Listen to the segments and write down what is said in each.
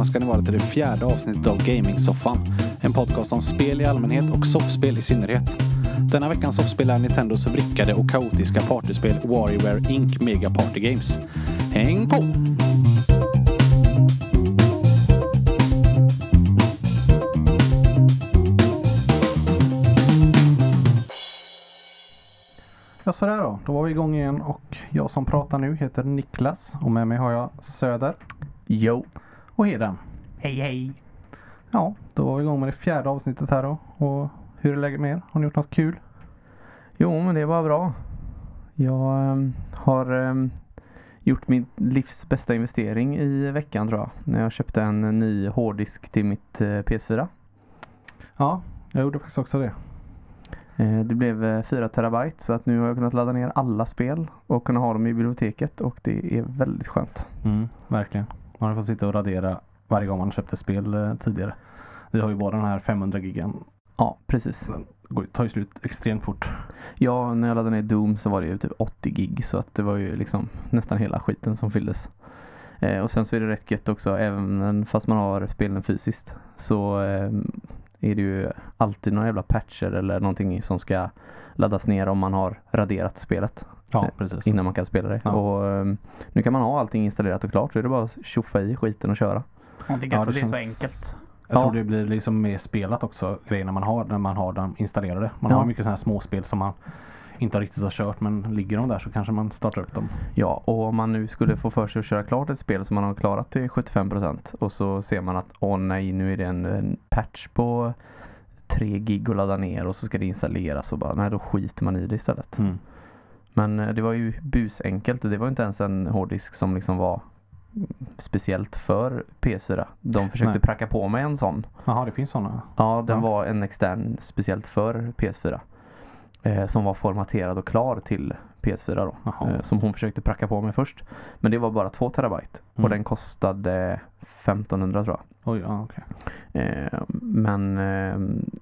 välkomna ska ni vara till det fjärde avsnittet av Gaming-soffan. En podcast om spel i allmänhet och soffspel i synnerhet. Denna veckans soffspel är Nintendos vrickade och kaotiska partyspel WarioWare Inc. Mega Party Games. Häng på! Ja, sådär då. Då var vi igång igen och jag som pratar nu heter Niklas och med mig har jag Söder Jo. Och Heden. Hej hej! Ja, då var vi igång med det fjärde avsnittet här då. Och hur är läget med er? Har ni gjort något kul? Jo, men det var bra. Jag ehm, har ehm, gjort min livs bästa investering i veckan tror jag. När jag köpte en ny hårddisk till mitt eh, PS4. Ja, jag gjorde faktiskt också det. Eh, det blev eh, 4 terabyte så att nu har jag kunnat ladda ner alla spel och kunna ha dem i biblioteket och det är väldigt skönt. Mm, verkligen. Man har fått sitta och radera varje gång man köpte spel eh, tidigare. Vi har ju bara den här 500 gigan. Ja, precis. Den går- tar ju slut extremt fort. Ja, när jag laddade ner Doom så var det ju typ 80 gig så att det var ju liksom nästan hela skiten som fylldes. Eh, och sen så är det rätt gött också, även fast man har spelen fysiskt så eh, är det ju alltid några jävla patcher eller någonting som ska laddas ner om man har raderat spelet Ja, Eh, precis. innan man kan spela det. Ja. Och eh, nu kan man ha allting installerat och klart så är det bara att tjoffa i skiten och köra. Ja, det är gött Ja, det det är så känns- enkelt. Jag Ja. tror det blir liksom mer spelat också, grejerna man har när man har dem installerade. Man Ja. har mycket sådana här småspel som man inte riktigt har kört men ligger de där så kanske man startar upp dem. Ja, och om man nu skulle få för sig att köra klart ett spel som man har klarat till 75% och så ser man att åh nej, nu är det en, en patch på 3 gig att ladda ner och så ska det installeras och bara nej, då skiter man i det istället. Mm. Men eh, det var ju busenkelt. Det var inte ens en hårddisk som liksom var speciellt för PS4. De försökte Nej. pracka på mig en sån. Jaha, det finns sådana. Ja, den Ja. var en extern speciellt för PS4. Eh, som var formaterad och klar till PS4 då. Eh, som hon försökte pracka på mig först. Men det var bara 2 terabyte. Mm. Och den kostade 1500 tror jag. Oj, ja okej. Eh, men eh,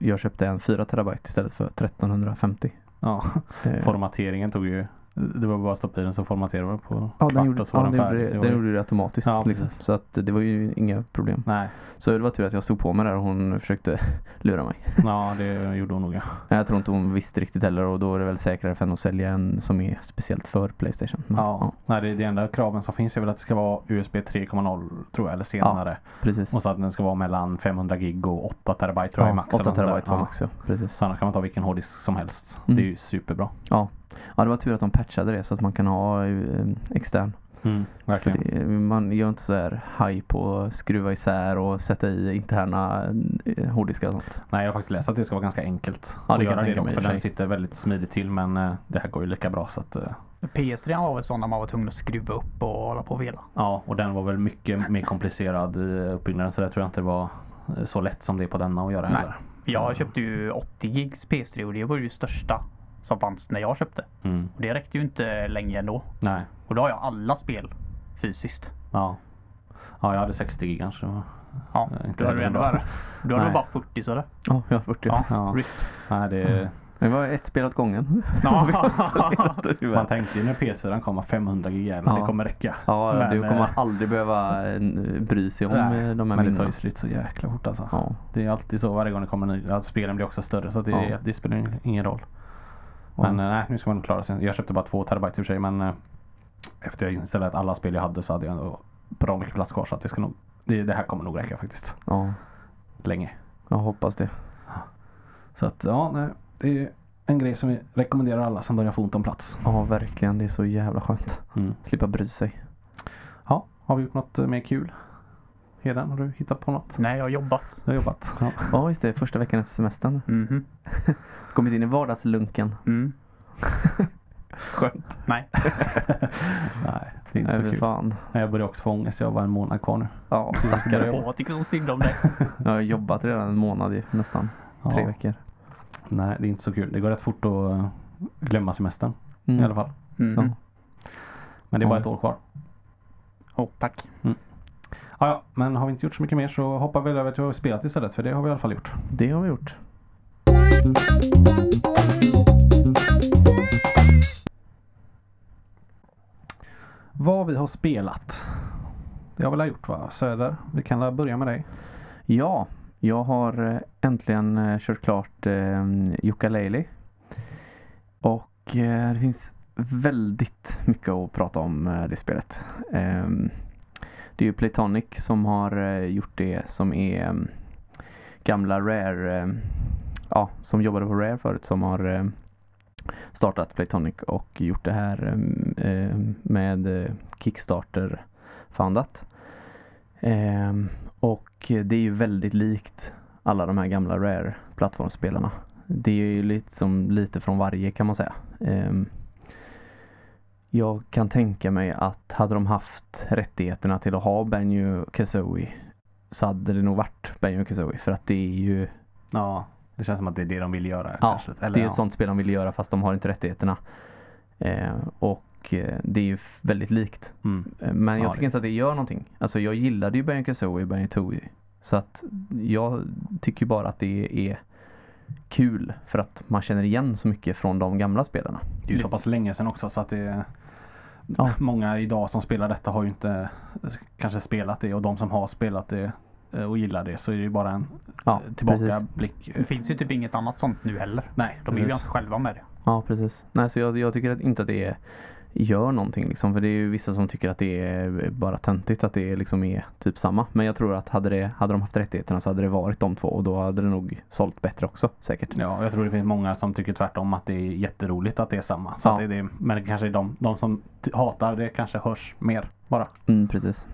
jag köpte en 4 terabyte istället för 1350. Ja, Eh, formateringen tog ju det var bara att stoppa i den så formaterade den på Ja, den gjorde, och så var ja, den den gjorde, Det var den ju- gjorde det automatiskt. Ja, liksom. Så att det var ju inga problem. Nej, Så det var tur att jag stod på mig där och hon försökte lura mig. ja det gjorde hon nog ja. Jag tror inte hon visste riktigt heller och då är det väl säkrare för henne att sälja en som är speciellt för Playstation. Men, Ja, Nej, det, det enda kraven som finns är väl att det ska vara USB 3.0 tror jag eller senare. precis. Och så att den ska vara mellan 500 gig och 8 terabyte tror jag är max. 8 eller något sånt där. terabyte var Ja. max ja. Precis. Så annars kan man ta vilken hårddisk som helst. Mm. Det är ju superbra. Ja, det var tur att de patchade det så att man kan ha eh, extern. Mm, det, man gör inte så här haj på att skruva isär och sätta i interna eh, hårddiskar och sånt. Nej, jag har faktiskt läst att det ska vara ganska enkelt Ja, att det kan göra det då, mig för den sig. sitter väldigt smidigt till men eh, det här går ju lika bra så att eh, PS3 var väl sån där man var tvungen att skruva upp och hålla på och vela. ja och den var väl mycket mer komplicerad i uppbyggnaden så det tror jag inte var så lätt som det är på denna att göra Nej. heller. Jag köpte ju 80 gigs PS3 och det var ju största som fanns när jag köpte. Mm. Och det räckte ju inte länge ändå. Nej, Och då har jag alla spel fysiskt. ja. Ja, jag hade 60 gig kanske. Ja, inte då ännu så bra. värre. Då har Nej. du bara 40 så det. Ja, jag har 40. Ja. Ja. Nej, det, Det var ett spel åt gången. Ja. man tänkte ju när PS4 kom att 500 gig jävlar, Ja. det kommer räcka. Ja, Men, du kommer eh, aldrig behöva eh, bry sig om Nej, eh, de här men det tar ju slut så jäkla fort alltså. Ja. Det är alltid så varje gång det kommer en ny. Alltså, spelen blir också större så det, Ja. det spelar ju ingen roll. Men eh, nej, nu ska man nog klara sig. Jag köpte bara två terabyte i och för sig men eh, efter jag installerat alla spel jag hade så hade jag ändå bra mycket plats kvar så att det ska nog det, det här kommer nog räcka faktiskt. ja, Länge. jag hoppas det. Så att ja, nej, det är en grej som vi rekommenderar alla som börjar få ont om plats. Ja, verkligen. Det är så jävla skönt. Mm. Slippa bry sig. Ja, har vi gjort något eh, mer kul? Heden, har du hittat på något? Nej, jag har jobbat. Du har jobbat? Ja. Ja, just det. Första veckan efter semestern. Mhm. Kommit in i vardagslunken. Mm. Skönt. Nej. nej, det är inte Nej, så kul. fan. Jag börjar också få ångest. Jag bara en månad kvar nu. Ja, stackare. Jag tycker så synd om dig. Jag har jobbat redan en månad i nästan. Tre Ja. veckor. Nej, det är inte så kul. Det går rätt fort att eh, glömma semestern Mm. i alla fall. Ja. Men det är bara ett år kvar. Åh, tack. Ja, ja, men har vi inte gjort så mycket mer så hoppar vi över till att spelat istället för det har vi i alla fall gjort. Det har vi gjort. Vad vi har spelat. Det har väl gjort va? Söder, vi kan börja med dig. Ja, jag har eh, äntligen eh, kört klart eh, Yooka-Laylee. Och eh, det finns väldigt mycket att prata om eh, det spelet. Ehm, det är ju Playtonic som har eh, gjort det som är mm, gamla Rare, eh, ja, som jobbade på Rare förut som har eh, startat Playtonic och gjort det här mm, eh, med eh, Kickstarter foundat. Ehm, och det är ju väldigt likt alla de här gamla Rare plattformsspelarna. Det är ju lite som lite från varje kan man säga. Ehm, jag kan tänka mig att hade de haft rättigheterna till att ha Banjo Kazooie så hade det nog varit Banjo Kazooie för att det är ju Ja, det känns som att det är det de vill göra. Ja, kanske. Eller, det är ja. ett sånt spel de vill göra fast de har inte rättigheterna. Eh, och eh, det är ju väldigt likt. Mm. Eh, Men jag Ja, tycker det- inte att det gör någonting. Alltså jag gillade ju Banjo Kazooie och Banjo Tooie. Så att jag tycker bara att det är kul för att man känner igen så mycket från de gamla spelarna. Det är ju så pass länge sedan också så att det är Ja. Många idag som spelar detta har ju inte kanske spelat det och de som har spelat det eh, och gillar det så är det ju bara en Ja, eh, tillbakablick. Det finns ju typ inget annat sånt nu heller. Nej, De är ju precis. ganska själva med det. Ja, precis. Nej, så jag, jag tycker att inte att det är, gör någonting liksom. För det är ju vissa som tycker att det är bara töntigt att det liksom är typ samma. Men jag tror att hade, det, hade de haft rättigheterna så hade det varit de två och då hade det nog sålt bättre också säkert. Ja, jag tror det finns många som tycker tvärtom att det är jätteroligt att det är samma. Så Ja. det är men det kanske är de, de som hatar det kanske hörs mer bara. Mm, precis.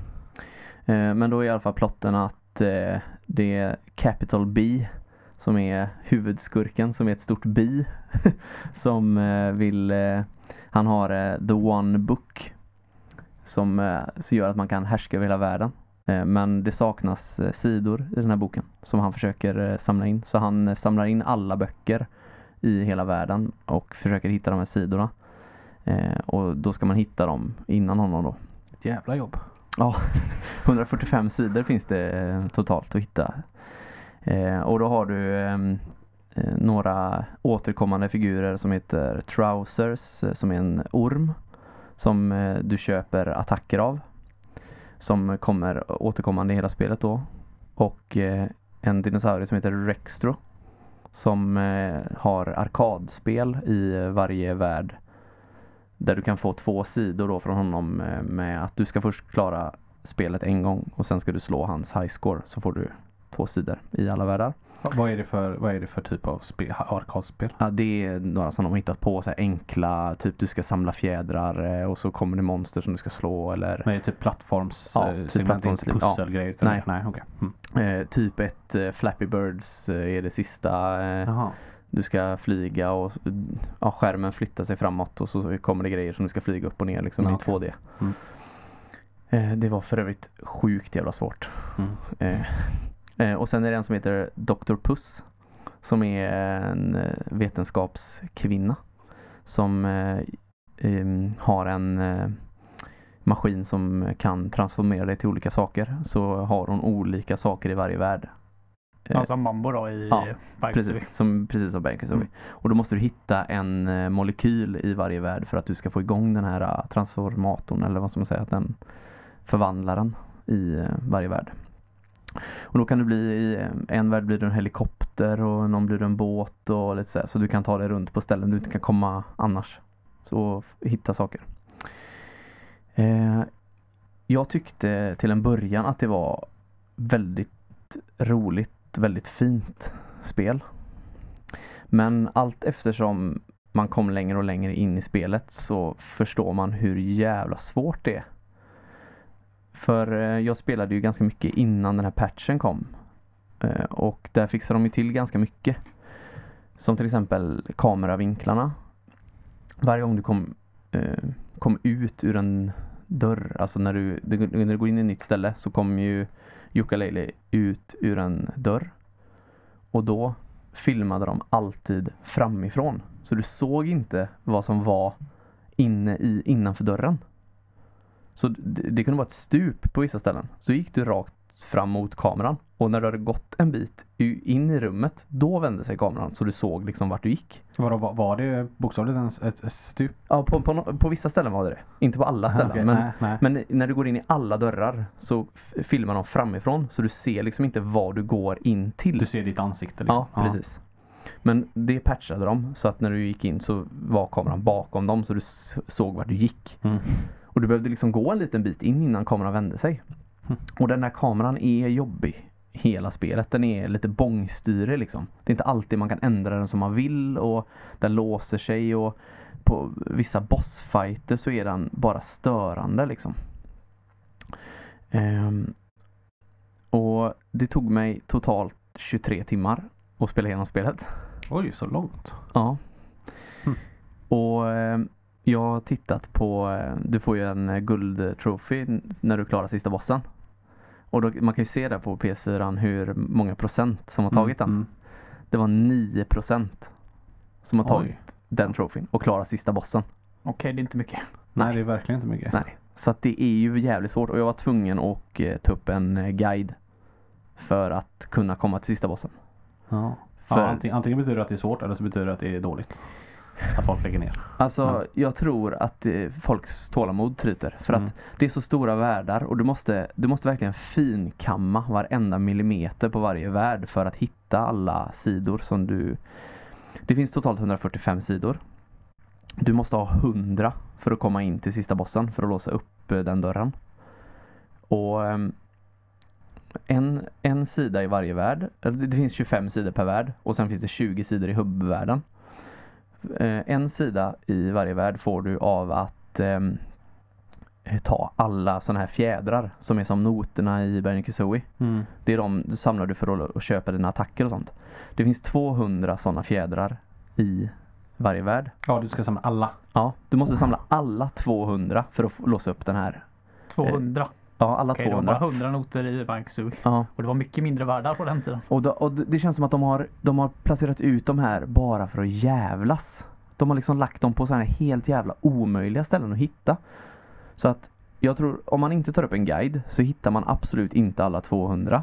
Eh, men då är i alla fall plotten att eh, det är Capital B som är huvudskurken som är ett stort bi som eh, vill han har eh, the one book som eh, så gör att man kan härska över hela världen. Eh, men det saknas sidor i den här boken som han försöker samla in. Så han samlar in alla böcker i hela världen och försöker hitta de här sidorna. Och då ska man hitta dem innan honom då. Ett jävla jobb. 145 sidor finns det totalt att hitta. Och då har du ehm, eh, Eh, några återkommande figurer som heter Trousers, eh, som är en orm som eh, du köper attacker av. Som kommer återkommande i hela spelet då. Och en dinosaurie som heter Rextro som har arkadspel i varje värld. Där du kan få två sidor då från honom med att du ska först klara spelet en gång och sen ska du slå hans high score så får du två sidor i alla världar. Vad är det för, vad är det för typ av spel, arkadspel? Ja, det är några som de har hittat på så här enkla, typ du ska samla fjädrar eh, och så kommer det monster som du ska slå eller Men är det typ plattforms, Ja, eh, typ segment, inte plattformsspel. Ja. pusselgrejer? utan- Nej. Nej, okej. Mm. eh, typ ett eh, Flappy Birds eh, är det sista. Eh, du ska flyga och ja, skärmen flyttar sig framåt och så kommer det grejer som du ska flyga upp och ner liksom Ja, i okej. 2D. Mm. Det var för övrigt sjukt jävla svårt. Mm. Eh, och sen är det en som heter Dr. Puss som är en eh, vetenskapskvinna som eh, har en maskin som kan transformera dig till olika saker. Så har hon olika saker i varje värld. Alltså Mambo då i Ja, Precis, som precis som Banker Mm. Och då måste du hitta en molekyl i varje värld för att du ska få igång den här transformatorn eller vad ska man säga, att den förvandlar den i varje värld. Och då kan du bli i eh, en värld blir du en helikopter och någon blir du en båt och lite sådär. Så du kan ta dig runt på ställen du inte kan komma annars. Så hitta saker. Eh, jag tyckte till en början att det var väldigt roligt, väldigt fint spel. Men allt eftersom man kom längre och längre in i spelet så förstår man hur jävla svårt det är. För eh, jag spelade ju ganska mycket innan den här patchen kom. Eh, och där fixade de ju till ganska mycket. Som till exempel kameravinklarna. Varje gång du kom, eh, kom ut ur en dörr, alltså när du, när du går in i ett nytt ställe så kommer ju Yooka-Laylee ut ur en dörr. Och då filmade de alltid framifrån. Så du såg inte vad som var inne i innanför dörren. Så det, det kunde vara ett stup på vissa ställen. Så gick du rakt fram mot kameran. Och när du hade gått en bit in i rummet, då vände sig kameran så du såg liksom vart du gick. Vadå, var, var det bokstavligt ens ett, ett stup? Ja, på, på, på vissa ställen var det det. Inte på alla ställen. Okej, men, nej, nej. men när du går in i alla dörrar så filmar de framifrån så du ser liksom inte vad du går in till. Du ser ditt ansikte liksom. Ja, precis. Men det patchade de så att när du gick in så var kameran bakom dem så du såg vart du gick. Mm. Och du behövde liksom gå en liten bit in innan kameran vände sig. Mm. Och den här kameran är jobbig hela spelet. Den är lite bångstyrig liksom. Det är inte alltid man kan ändra den som man vill och den låser sig och på vissa bossfighter så är den bara störande liksom. Ehm, och det tog mig totalt 23 timmar att spela igenom spelet. Oj, så långt. Ja. Mm. Och eh, jag har tittat på, eh, du får ju en eh, guldtrophy när du klarar sista bossen. Och då, man kan ju se där på PS4 hur många procent som har tagit den. Mm. Det var 9 procent som har Oj. tagit den trofén och klarat sista bossen. Okej, det är inte mycket. Nej, det är verkligen inte mycket. Nej. Så att det är ju jävligt svårt och jag var tvungen att eh, ta upp en guide för att kunna komma till sista bossen. Ja. För, Ja, antingen, antingen betyder det att det är svårt eller så betyder det att det är dåligt. Att folk lägger ner. Alltså Ja. jag tror att eh, folks tålamod tryter. För Mm. att det är så stora världar och du måste, du måste verkligen finkamma varenda millimeter på varje värld för att hitta alla sidor som du... Det finns totalt 145 sidor. Du måste ha 100 för att komma in till sista bossen för att låsa upp eh, den dörren. Och ehm, en, en sida i varje värld, det finns 25 sidor per värld och sen finns det 20 sidor i hubbvärlden. Eh, en sida i varje värld får du av att ehm, eh, ta alla sådana här fjädrar som är som noterna i Bernie Kazooie. Mm. Det är de du samlar du för att, köpa dina attacker och sånt. Det finns 200 sådana fjädrar i varje värld. Ja, du ska samla alla. Ja, du måste samla alla 200 för att låsa upp den här. 200. Ja, alla Okej, det var bara 200. 100 noter i Banksui. Ja, Och det var mycket mindre världar på den tiden. och, då, och det känns som att de har, de har placerat ut de här bara för att jävlas. De har liksom lagt dem på sådana här helt jävla omöjliga ställen att hitta. Så att jag tror, om man inte tar upp en guide så hittar man absolut inte alla 200.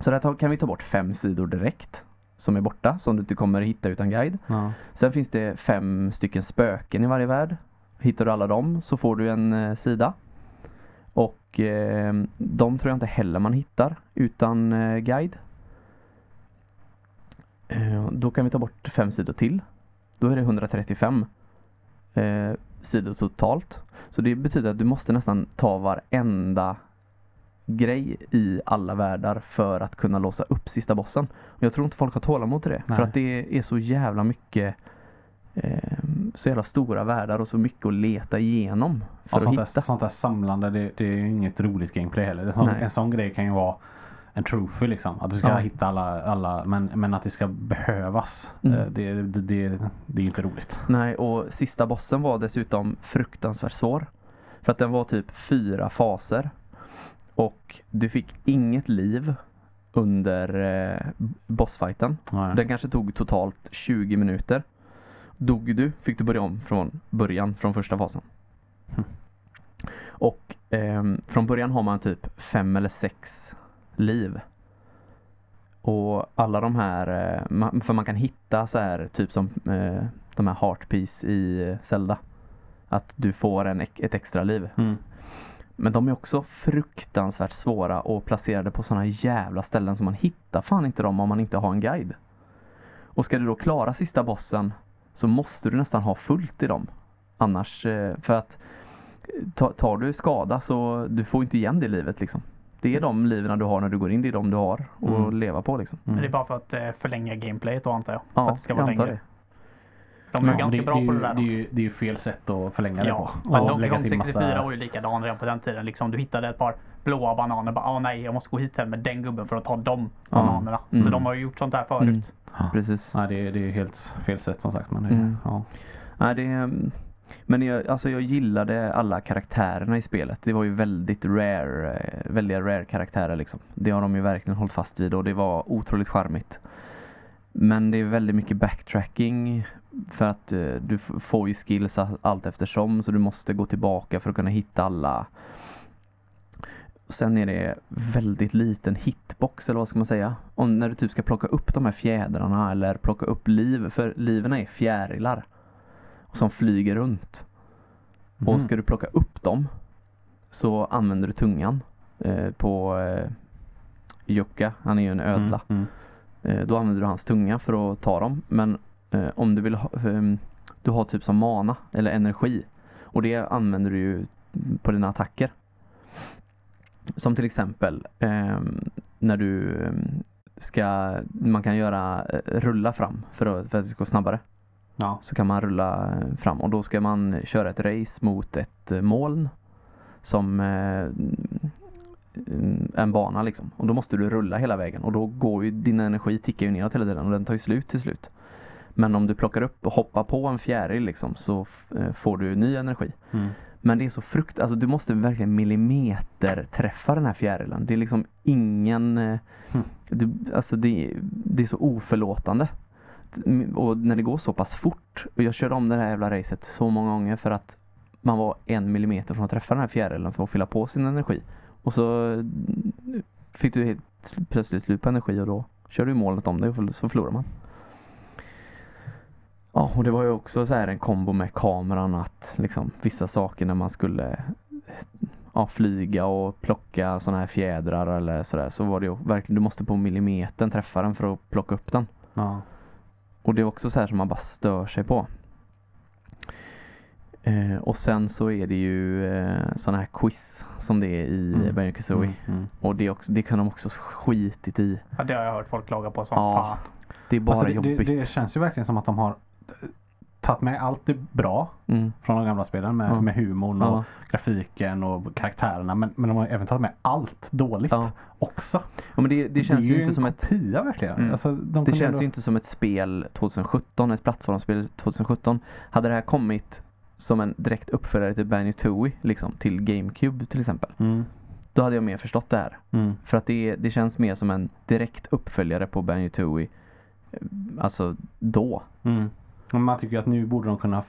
Så där kan vi ta bort fem sidor direkt. Som är borta, som du inte kommer hitta utan guide. Ja. Sen finns det fem stycken spöken i varje värld. Hittar du alla dem så får du en eh, sida. Och eh, de tror jag inte heller man hittar utan eh, guide. Eh, då kan vi ta bort fem sidor till. Då är det 135 eh, sidor totalt. Så det betyder att du måste nästan ta varenda grej i alla världar för att kunna låsa upp sista bossen. Och jag tror inte folk har tålamod till det. Nej. För att det är så jävla mycket eh, så jävla stora världar och så mycket att leta igenom för Ja, att sånt, där, hitta. sånt där samlande det, det är ju inget roligt gameplay heller. Sån, Nej. en sån grej kan ju vara en trophy liksom. Att du ska Ja. hitta alla, alla men, men att det ska behövas. Mm. eh, Det, det, det, det är inte roligt. Nej, och sista bossen var dessutom fruktansvärt svår. För att den var typ fyra faser. Och du fick inget liv under eh, bossfighten. Ja, Den kanske tog totalt 20 minuter. Dog du fick du börja om från början, från första fasen. Hm. Och ehm, från början har man typ fem eller sex liv. Och alla de här, eh, för man kan hitta så här typ som eh, de här heartpiece i Zelda. Att du får en, ett extra liv. Mm. Men de är också fruktansvärt svåra och placerade på sådana jävla ställen som man hittar fan inte dem om man inte har en guide. Och ska du då klara sista bossen så måste du nästan ha fullt i dem. Annars, eh, för att eh, ta, tar du skada så du får inte igen det livet liksom. Det är de liven du har när du går in, det är de du har att Mm. leva på liksom. Men det är Mm. bara för att eh, förlänga gameplayet då antar jag. för Ja, att det ska jag vara antar längre. det. De är Ja, ganska det, bra det, på ju- det där. det, är då. ju, det är ju fel sätt att förlänga det Ja, på. men Och Donkey Kong till 64 massa- var ju likadan redan på den tiden. Liksom, du hittade ett par blåa bananer. Bara, ah, nej, jag måste gå hit sen med den gubben för att ta de Ja. bananerna. Så Mm. de har ju gjort sånt där förut. Mm. Ja. Precis. Nej, det, är- det är helt fel sätt som sagt. Men det, Mm. ja. Nej, det, är- men jag, alltså jag gillade alla karaktärerna i spelet. Det var ju väldigt rare, eh, väldigt rare karaktärer liksom. Det har de ju verkligen hållit fast vid och det var otroligt charmigt. Men det är väldigt mycket backtracking för att eh, du får ju skills allt eftersom så du måste gå tillbaka för att kunna hitta alla. Och sen är det väldigt liten hitbox eller vad ska man säga. Om när du typ ska plocka upp de här fjädrarna eller plocka upp liv. För liven är fjärilar. Som flyger runt. Och Mhm. ska du plocka upp dem så använder du tungan eh, på eh, Jukka. Han är ju en ödla. Mm. Eh, då använder du hans tunga för att ta dem. Men eh, om du vill ha, ehm, du har typ som mana eller energi. Och det använder du ju på dina attacker. Som till exempel ehm, när du ehm, ska, man kan göra eh, rulla fram för att, för att det ska gå snabbare. Ja. Så kan man rulla eh, fram och då ska man köra ett race mot ett eh, moln. Som eh, mm, en bana liksom. Och då måste du rulla hela vägen och då går ju din energi tickar ju neråt hela tiden och den tar ju slut till slut. Men om du plockar upp och hoppar på en fjäril liksom så eh, får du ny energi. Mm. Men det är så frukt, alltså du måste verkligen millimeter träffa den här fjärilen. Det är liksom ingen, eh, Hmm. du, alltså det, det är så oförlåtande. Och när det går så pass fort, och jag körde om det här jävla racet så många gånger för att man var en millimeter från att träffa den här fjärilen för att fylla på sin energi. Och så mm, fick du helt sl- plötsligt slut på energi och då kör du målet om det och så förlorar man. Ja, och det var ju också så här en kombo med kameran att liksom vissa saker när man skulle ja, flyga och plocka sådana här fjädrar eller sådär så var det ju verkligen, du måste på millimetern träffa den för att plocka upp den. Ja. Och det är också så här som man bara stör sig på. Eh, och sen så är det ju eh, sådana här quiz som det är i Mm. Banjo Kazooie. Mm. Mm. Och det, är också, det kan de också skitit i. Ja, det har jag hört folk klaga på som Ja, fan. Det är bara Alltså, det, jobbigt. det, det känns ju verkligen som att de har tagit med allt det bra Mm. från de gamla spelen med, Ja. med humorn och Ja. grafiken och karaktärerna. Men, men de har även tagit med allt dåligt Ja. också. ja, men det, det känns är ju ju inte som ett kopia verkligen. Mm. Alltså, de Det känns ändå- ju inte som ett spel 2017, ett plattformsspel 2017. Hade det här kommit som en direkt uppföljare till Banjo Tooie, liksom till GameCube till exempel. Mm. Då hade jag mer förstått det här. Mm. För att det, det känns mer som en direkt uppföljare på Banjo Tooie. eh, Alltså då. Mm. Man tycker att nu borde de kunna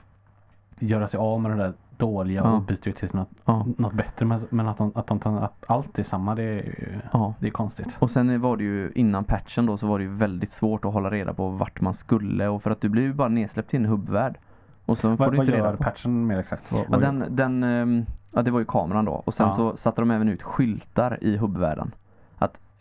göra sig av med det där dåliga Ja. och byta ut till något, Ja. något bättre. Men, att, de, att, de, att allt är samma det är, ja. det är konstigt. Och sen var det ju innan patchen då så var det ju väldigt svårt att hålla reda på vart man skulle och för att du blir ju bara nedsläppt i en hubbvärld. Och sen får Vad, du vad inte reda gör på. patchen mer exakt? Vad, Ja, vad den, den, ehm, ja, det var ju kameran då. Och sen så satte de även ut skyltar i hubbvärlden.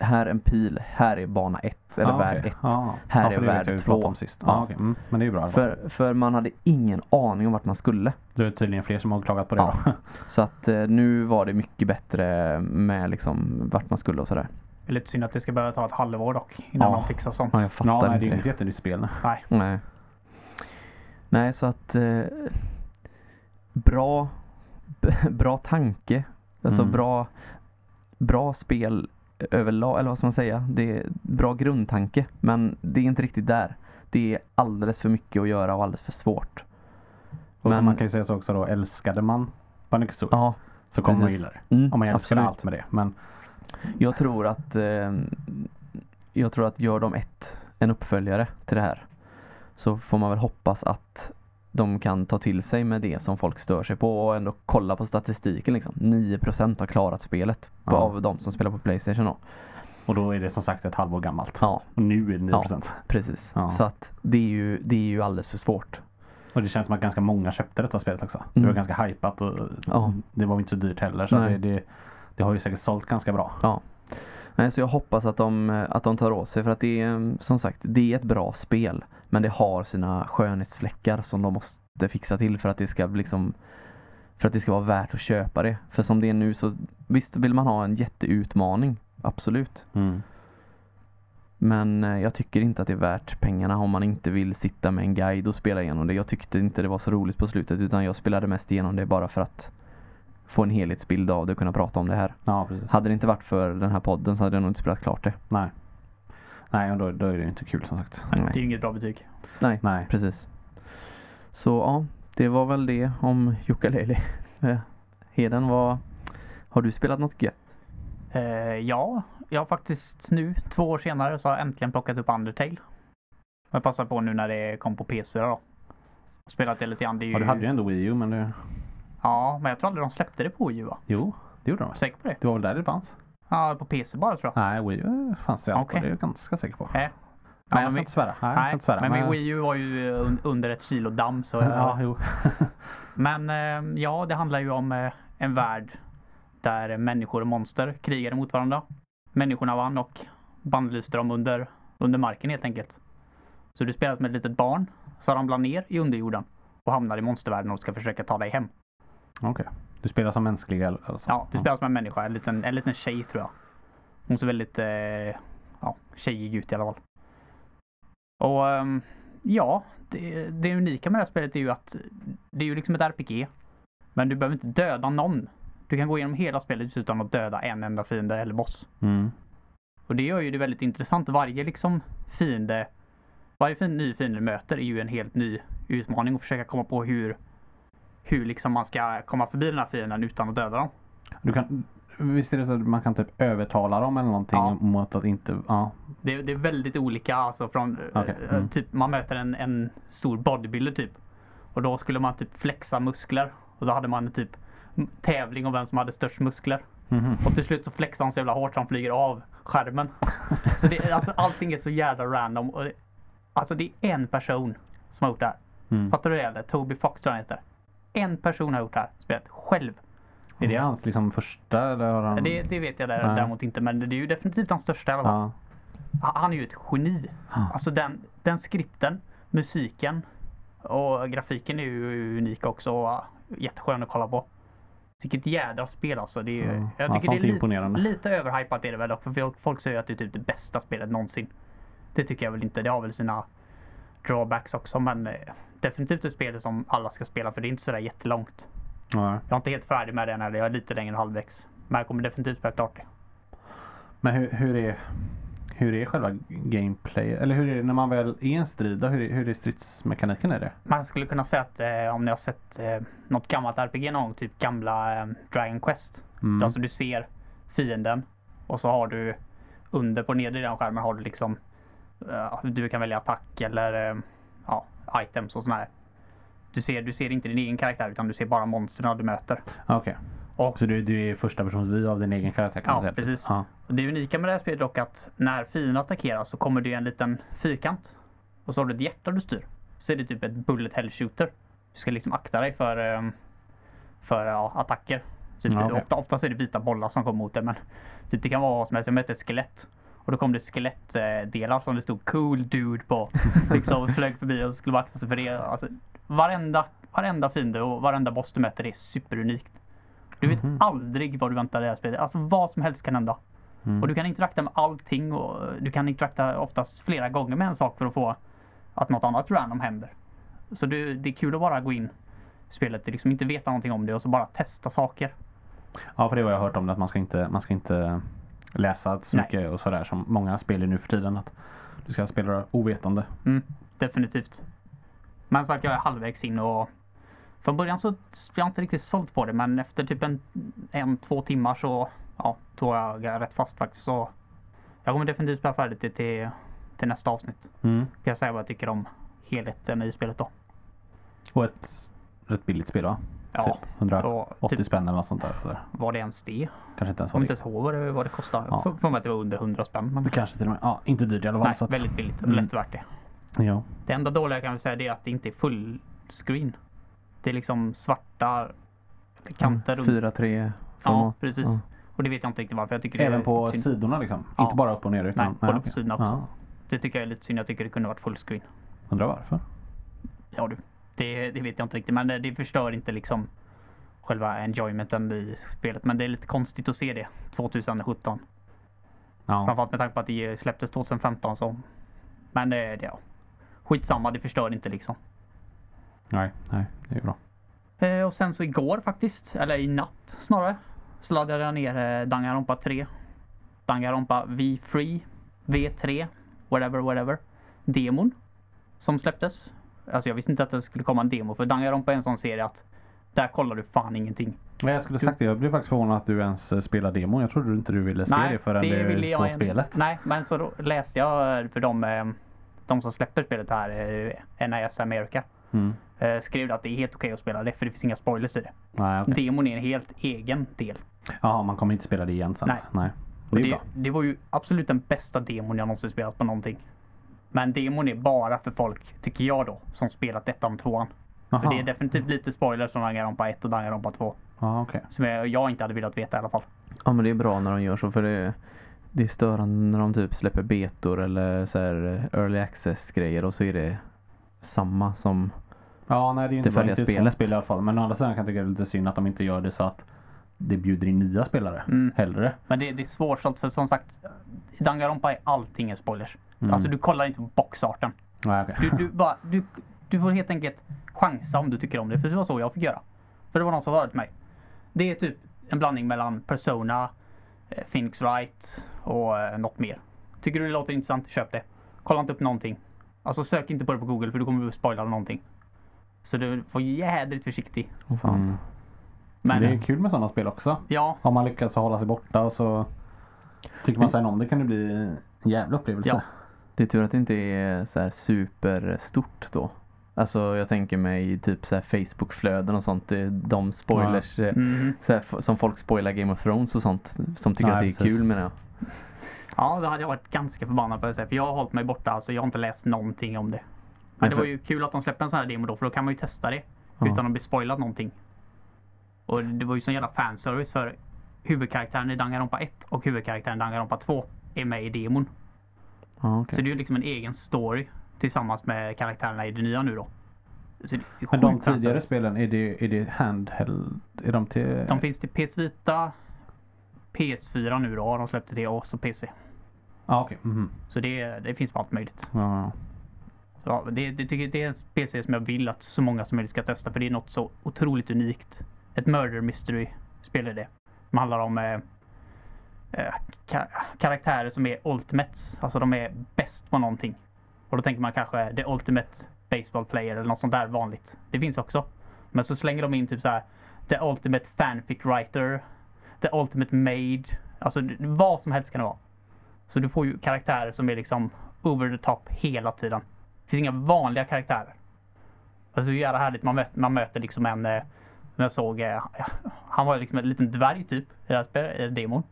Här är en pil, här är bana 1 eller Ah, värld okej. 1. Ja. Här ja, är det värld jag vi två. pratade om sist. Ja. Ja. okej. mm. Men det är ju bra. För, för man hade ingen aning om vart man skulle. Då är det tydligen fler som har klagat på det Ja. då. Så att eh, nu var det mycket bättre med liksom vart man skulle och sådär. Det är lite synd att det ska behöva ta ett halvår dock innan de fixar sånt. Ja, jag fattar Ja, nej, det är inte ju det. inget jättenytt spel. Nej. Nej. Nej, så att eh, bra, bra tanke. Alltså Mm. bra, bra spel överlag, eller vad ska man säga? Det är bra grundtanke, men det är inte riktigt där. Det är alldeles för mycket att göra och alldeles för svårt. Och Men- man kan ju säga så också då, älskade man Banjo Kazooie Ja, så kommer man precis. gilla det. mm, Om man älskar allt med det. Men Jag tror att eh, Jag tror att gör de ett, en uppföljare till det här så får man väl hoppas att de kan ta till sig med det som folk stör sig på och ändå kolla på statistiken liksom. 9% har klarat spelet Ja. av de som spelar på Playstation då. Och då är det som sagt ett halvår gammalt. Ja, Och nu är det 9%. precis. Ja. Så att det är ju, det är ju alldeles för svårt. Och det känns som att ganska många köpte detta spelet också. Det Mm. var ganska hypat och Ja. det var inte så dyrt heller. Så det, det, det har ju säkert sålt ganska bra. Nej, så jag hoppas att de, att de tar åt sig för att det är som sagt, det är ett bra spel. Men det har sina skönhetsfläckar som de måste fixa till för att det ska liksom för att det ska vara värt att köpa det. För som det är nu så visst vill man ha en jätteutmaning, absolut. Mm. Men eh, jag tycker inte att det är värt pengarna om man inte vill sitta med en guide och spela igenom det. Jag tyckte inte det var så roligt på slutet utan jag spelade mest igenom det bara för att få en helhetsbild av det och kunna prata om det här. Ja. Hade det inte varit för den här podden så hade jag nog inte spelat klart det. Nej. Nej, och då, då är det inte kul som sagt. Det är ju inget bra betyg. Nej, Nej. precis. Så ja, det var väl det om Yooka-Laylee. Eh, Heden, vad har du spelat något gött? Eh, ja, jag har faktiskt nu, två år senare, så har jag äntligen plockat upp Undertale. Jag passar på nu när det kom på PS4 då. Spelat det lite grann. Det är ju... Ja, du hade ju ändå Wii U men det... Ja, men jag tror aldrig de släppte det på Wii U va? Jo. Det gjorde de. Säker på det? Det var väl där det fanns? Ja, på PC bara tror jag. Nej, Wii U fanns det allt på. Okej. Det är jag ganska säker på. Nej. Men Ja, jag ska men inte svära. Nej, Nej, inte svära. men min Wii U var ju un- under ett kilo damm. Så, Ja, jo. Men eh, ja, det handlar ju om eh, en värld där människor och monster krigade mot varandra. Människorna vann och bannlyste dem under, under marken helt enkelt. Så du spelar som ett litet barn som ramlar ner i underjorden och hamnar i monstervärlden och ska försöka ta dig hem. Okej. Du spelar som mänsklig alltså? Ja, du spelar som en människa, en liten, en liten tjej tror jag. Hon ser väldigt eh, ja, tjejig ut i alla fall. Och ehm, ja, det, det unika med det här spelet är ju att det är ju liksom ett RPG. Men du behöver inte döda någon. Du kan gå igenom hela spelet utan att döda en enda fiende eller boss. Mm. Och det gör ju det väldigt intressant. Varje liksom fiende, varje fin, ny fiende du möter är ju en helt ny utmaning och försöka komma på hur, hur liksom man ska komma förbi den här fienden utan att döda dem. Du kan, visst är det så att man kan typ övertala dem eller någonting Ja. mot att inte... Ja. Det, det är väldigt olika alltså från eh, Okej, eh, mm. typ man möter en, en stor bodybuilder typ. Och då skulle man typ flexa muskler. Och då hade man typ m- tävling om vem som hade störst muskler. Mhm. Och till slut så flexar han så jävla hårt så han flyger av skärmen. så det, alltså, allting är så jävla random. Och, det- alltså det är en person som har gjort det här. Mm. Fattar du det eller? Toby Fox tror jag han heter. En person har gjort det här spelet själv. Är det hans liksom första eller har han... Det, det vet jag där, Nej. däremot inte men det är ju definitivt hans största i alla fall. Ja. Han- är ju ett geni. Ja. Alltså den, den skripten, musiken och grafiken är ju unik också. Och jätteskön att kolla på. Vilket jädra spel alltså. Det är, Ja. Jag Ja, tycker sånt det är li, lite överhypat är det väl dock. För folk, folk säger att det är typ det bästa spelet någonsin. Det tycker jag väl inte. Det har väl sina drawbacks också. Men eh, definitivt ett spel som alla ska spela för det är inte sådär jättelångt. Ja. Jag är inte helt färdig med det än. Jag är lite längre än halvvägs. Men jag kommer definitivt spela klart det. Men hur, hur, är, hur är själva gameplay? Eller hur är det när man väl är i en strid? Då? Hur, är- hur är stridsmekaniken i det? Man skulle kunna säga att eh, om ni har sett eh, något gammalt RPG någon gång, typ gamla eh, Dragon Quest. Mm. Alltså du ser fienden och så har du under på nedre delen av skärmen har du liksom eh, du kan välja attack eller eh, ja, items och sådär. här. Du ser, du ser inte din egen karaktär utan du ser bara monstren du möter. Ah, Okej. Och- Så du, du är första persons vy av din egen karaktär kan Ja, man säga? precis. Ja. Och det unika med det här spelet dock att när fienden attackerar så kommer det en liten fyrkant. Och så har du ett hjärta du styr. Så är det typ ett bullet hell shooter. Du ska liksom akta dig för, ehm, för ja, attacker. Typ, Ja, okej. ofta, oftast är det vita bollar som kommer mot dig men typ, det kan vara vad som helst. Jag mötte ett skelett. Och då kom det skelettdelar som det stod cool dude på. Liksom flög förbi och skulle man akta sig för det. Alltså, varenda, varenda fiende och varenda boss du möter är superunikt. Du vet Mhm. aldrig vad du väntar i det här spelet. Alltså vad som helst kan hända. Mm. Och du kan interakta med allting och du kan interakta oftast flera gånger med en sak för att få att något annat random händer. Så det, det är kul att bara gå in i spelet och liksom inte veta någonting om det och så bara testa saker. Ja, för det har jag hört om det, att man ska inte, man ska inte läsa så Nej. mycket och sådär som många spelar nu för tiden. Att du ska spela ovetande. Mm, definitivt. Men så att jag är halvvägs in och från början så var jag inte riktigt såld på det men efter typ en, en två timmar så ja, tog jag rätt fast faktiskt. Så jag kommer definitivt spela färdigt det till, till nästa avsnitt. Mm. Kan jag säga vad jag tycker om helheten i spelet då. Och ett rätt billigt spel va? Ja, Typ 180 och typ, spänn eller något sånt där. Eller? var det ens det? Kanske inte ens var kommer inte det. ens ihåg vad det, vad det kostade. Ja. Jag får mig att det var under 100 spänn. Men Kanske till och med. Ja, inte dyrt i alla fall. nej, att, väldigt billigt och Mm. lätt värt det. Ja. Det enda dåliga kan säga det är att det inte är fullscreen. Det är liksom svarta kanter runt. 4-3 Ja, precis. Ja. Och det vet jag inte riktigt varför. Jag tycker det Även på synd. sidorna liksom? Ja. Inte bara upp och ner utan? Nej, både på sidorna också. Det tycker jag är lite synd. Jag tycker det kunde varit fullscreen. Undrar varför? Ja du. Det, det vet jag inte riktigt. Men det, det förstör inte liksom själva enjoymenten i spelet. Men det är lite konstigt att se det 2017. Ja. Framförallt med tanke på att det släpptes 2015 så. Men det, det ja. Skitsamma, det förstör inte liksom. Nej, nej, det är bra. Eh, och sen så igår faktiskt, eller i natt snarare, så laddade jag ner eh, Danganronpa 3. Danganronpa V3, V3, whatever, whatever. Demon som släpptes. Alltså jag visste inte att det skulle komma en demo för Danganronpa är en sån serie att där kollar du fan ingenting. Men jag skulle sagt det, jag blev faktiskt förvånad att du ens eh, spelar demon. Jag trodde inte du ville se det förrän det du en- spelet. Nej, men så läste jag för de, eh, de som släpper spelet här, eh, NIS America, Mm. skrev att det är helt okej att spela det för det finns inga spoilers i det. Nej, okej. Demon är en helt egen del. Ja, man kommer inte spela det igen sen. Nej. Nej. Det det, det var ju absolut den bästa demon jag någonsin spelat på någonting. Men demon är bara för folk, tycker jag då, som spelat ettan och tvåan. För Jaha. det är definitivt lite spoilers från Danganronpa 1 och Danganronpa 2. Ja, okej. Som jag, jag inte hade velat veta i alla fall. Ja men det är bra när de gör så för det, det är störande när de typ släpper betor eller så här eh, early access grejer och så är det samma som Ja, nej det är ju inte Det färdiga Inte spelet. spel i alla fall. Men å andra sidan kan jag tycka det är lite synd att de inte gör det så att det bjuder in nya spelare. Mm. Hellre. Men det, det är svårsålt för som sagt, Danganronpa är allting en spoilers. Mm. Alltså du kollar inte på boxarten. Nej, okej. Du, du, bara, du, du får helt enkelt chansa om du tycker om det. För det var så jag fick göra. För det var någon som sa det till mig. Det är typ en blandning mellan Persona, eh, Phoenix Wright och eh, något mer. Tycker du det låter intressant, köp det. Kolla inte upp någonting. Alltså sök inte på det på Google för du kommer bli spoilad av någonting. Så du får jädrigt försiktig. Åh fan. Mm. Men det är kul med sådana spel också. ja, Om man lyckas hålla sig borta och så tycker man sen om det kan det bli en jävla upplevelse. Ja. Det är tur att det inte är så här superstort då. Alltså jag tänker mig typ så här Facebook-flöden och sånt. De spoilers eh, mhm. så här, som folk spoilar Game of Thrones och sånt. Som tycker Nej, att det är precis. kul menar jag. ja, det hade jag varit ganska förbannad på. För jag har hållit mig borta. Alltså jag har inte läst någonting om det. Men det var ju kul att de släppte en sån här demo då. För då kan man ju testa det. Ja. Utan att bli spoilad någonting. Och det var ju sån jävla fanservice för huvudkaraktären i Danganronpa 1 och huvudkaraktären i Danganronpa 2 är med i demon. Okej. Så det är ju liksom en egen story tillsammans med karaktärerna i det nya nu då. Så det är Men de tidigare fanservice. spelen, är det, är det handheld? Är de till... De finns till PS Vita, PS4 nu då har de släppt det till och så PC. Ja, okej. Mhm. Så det, det finns på allt möjligt. Ja. Så ja, det, det, tycker, det är en PC som jag vill att så många som möjligt ska testa för det är något så otroligt unikt. Ett murder mystery spel är det. Det handlar om eh, eh, karaktärer som är ultimates. Alltså de är bäst på någonting. Och då tänker man kanske the ultimate baseball player eller något sånt där vanligt. Det finns också. Men så slänger de in typ så här the ultimate fanfic writer. The ultimate maid. Alltså vad som helst kan det vara. Så du får ju karaktärer som är liksom over the top hela tiden. Det finns inga vanliga karaktärer. Alltså det är jävla härligt. Man möter, man möter liksom en, eh, som jag såg, eh, han var liksom en liten dvärg typ i det här i demon.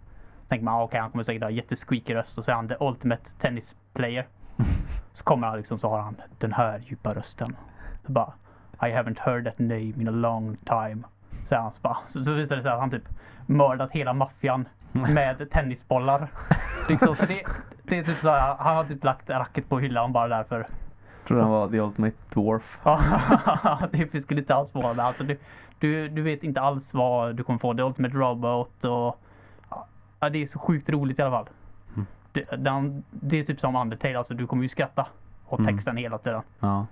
Tänker man, ah, okej han kommer säkert ha jättesqueaky röst och så är han the ultimate tennis player. Så kommer han liksom så har han den här djupa rösten. Så bara, I haven't heard that name in a long time. Så, han, så, bara, så, så visar det sig att han typ mördat hela maffian med tennisbollar. Liksom, så det, det är typ så här, han har typ lagt racket på hyllan bara därför. Tror han var The Ultimate Dwarf. Det skulle inte alls vara det. Alltså, du, du, du vet inte alls vad du kommer få. The Ultimate Robot och... Ja, det är så sjukt roligt i alla fall. Mm. Det, den, det är typ som Undertale, alltså du kommer ju skratta åt Mm. texten hela tiden. Ja.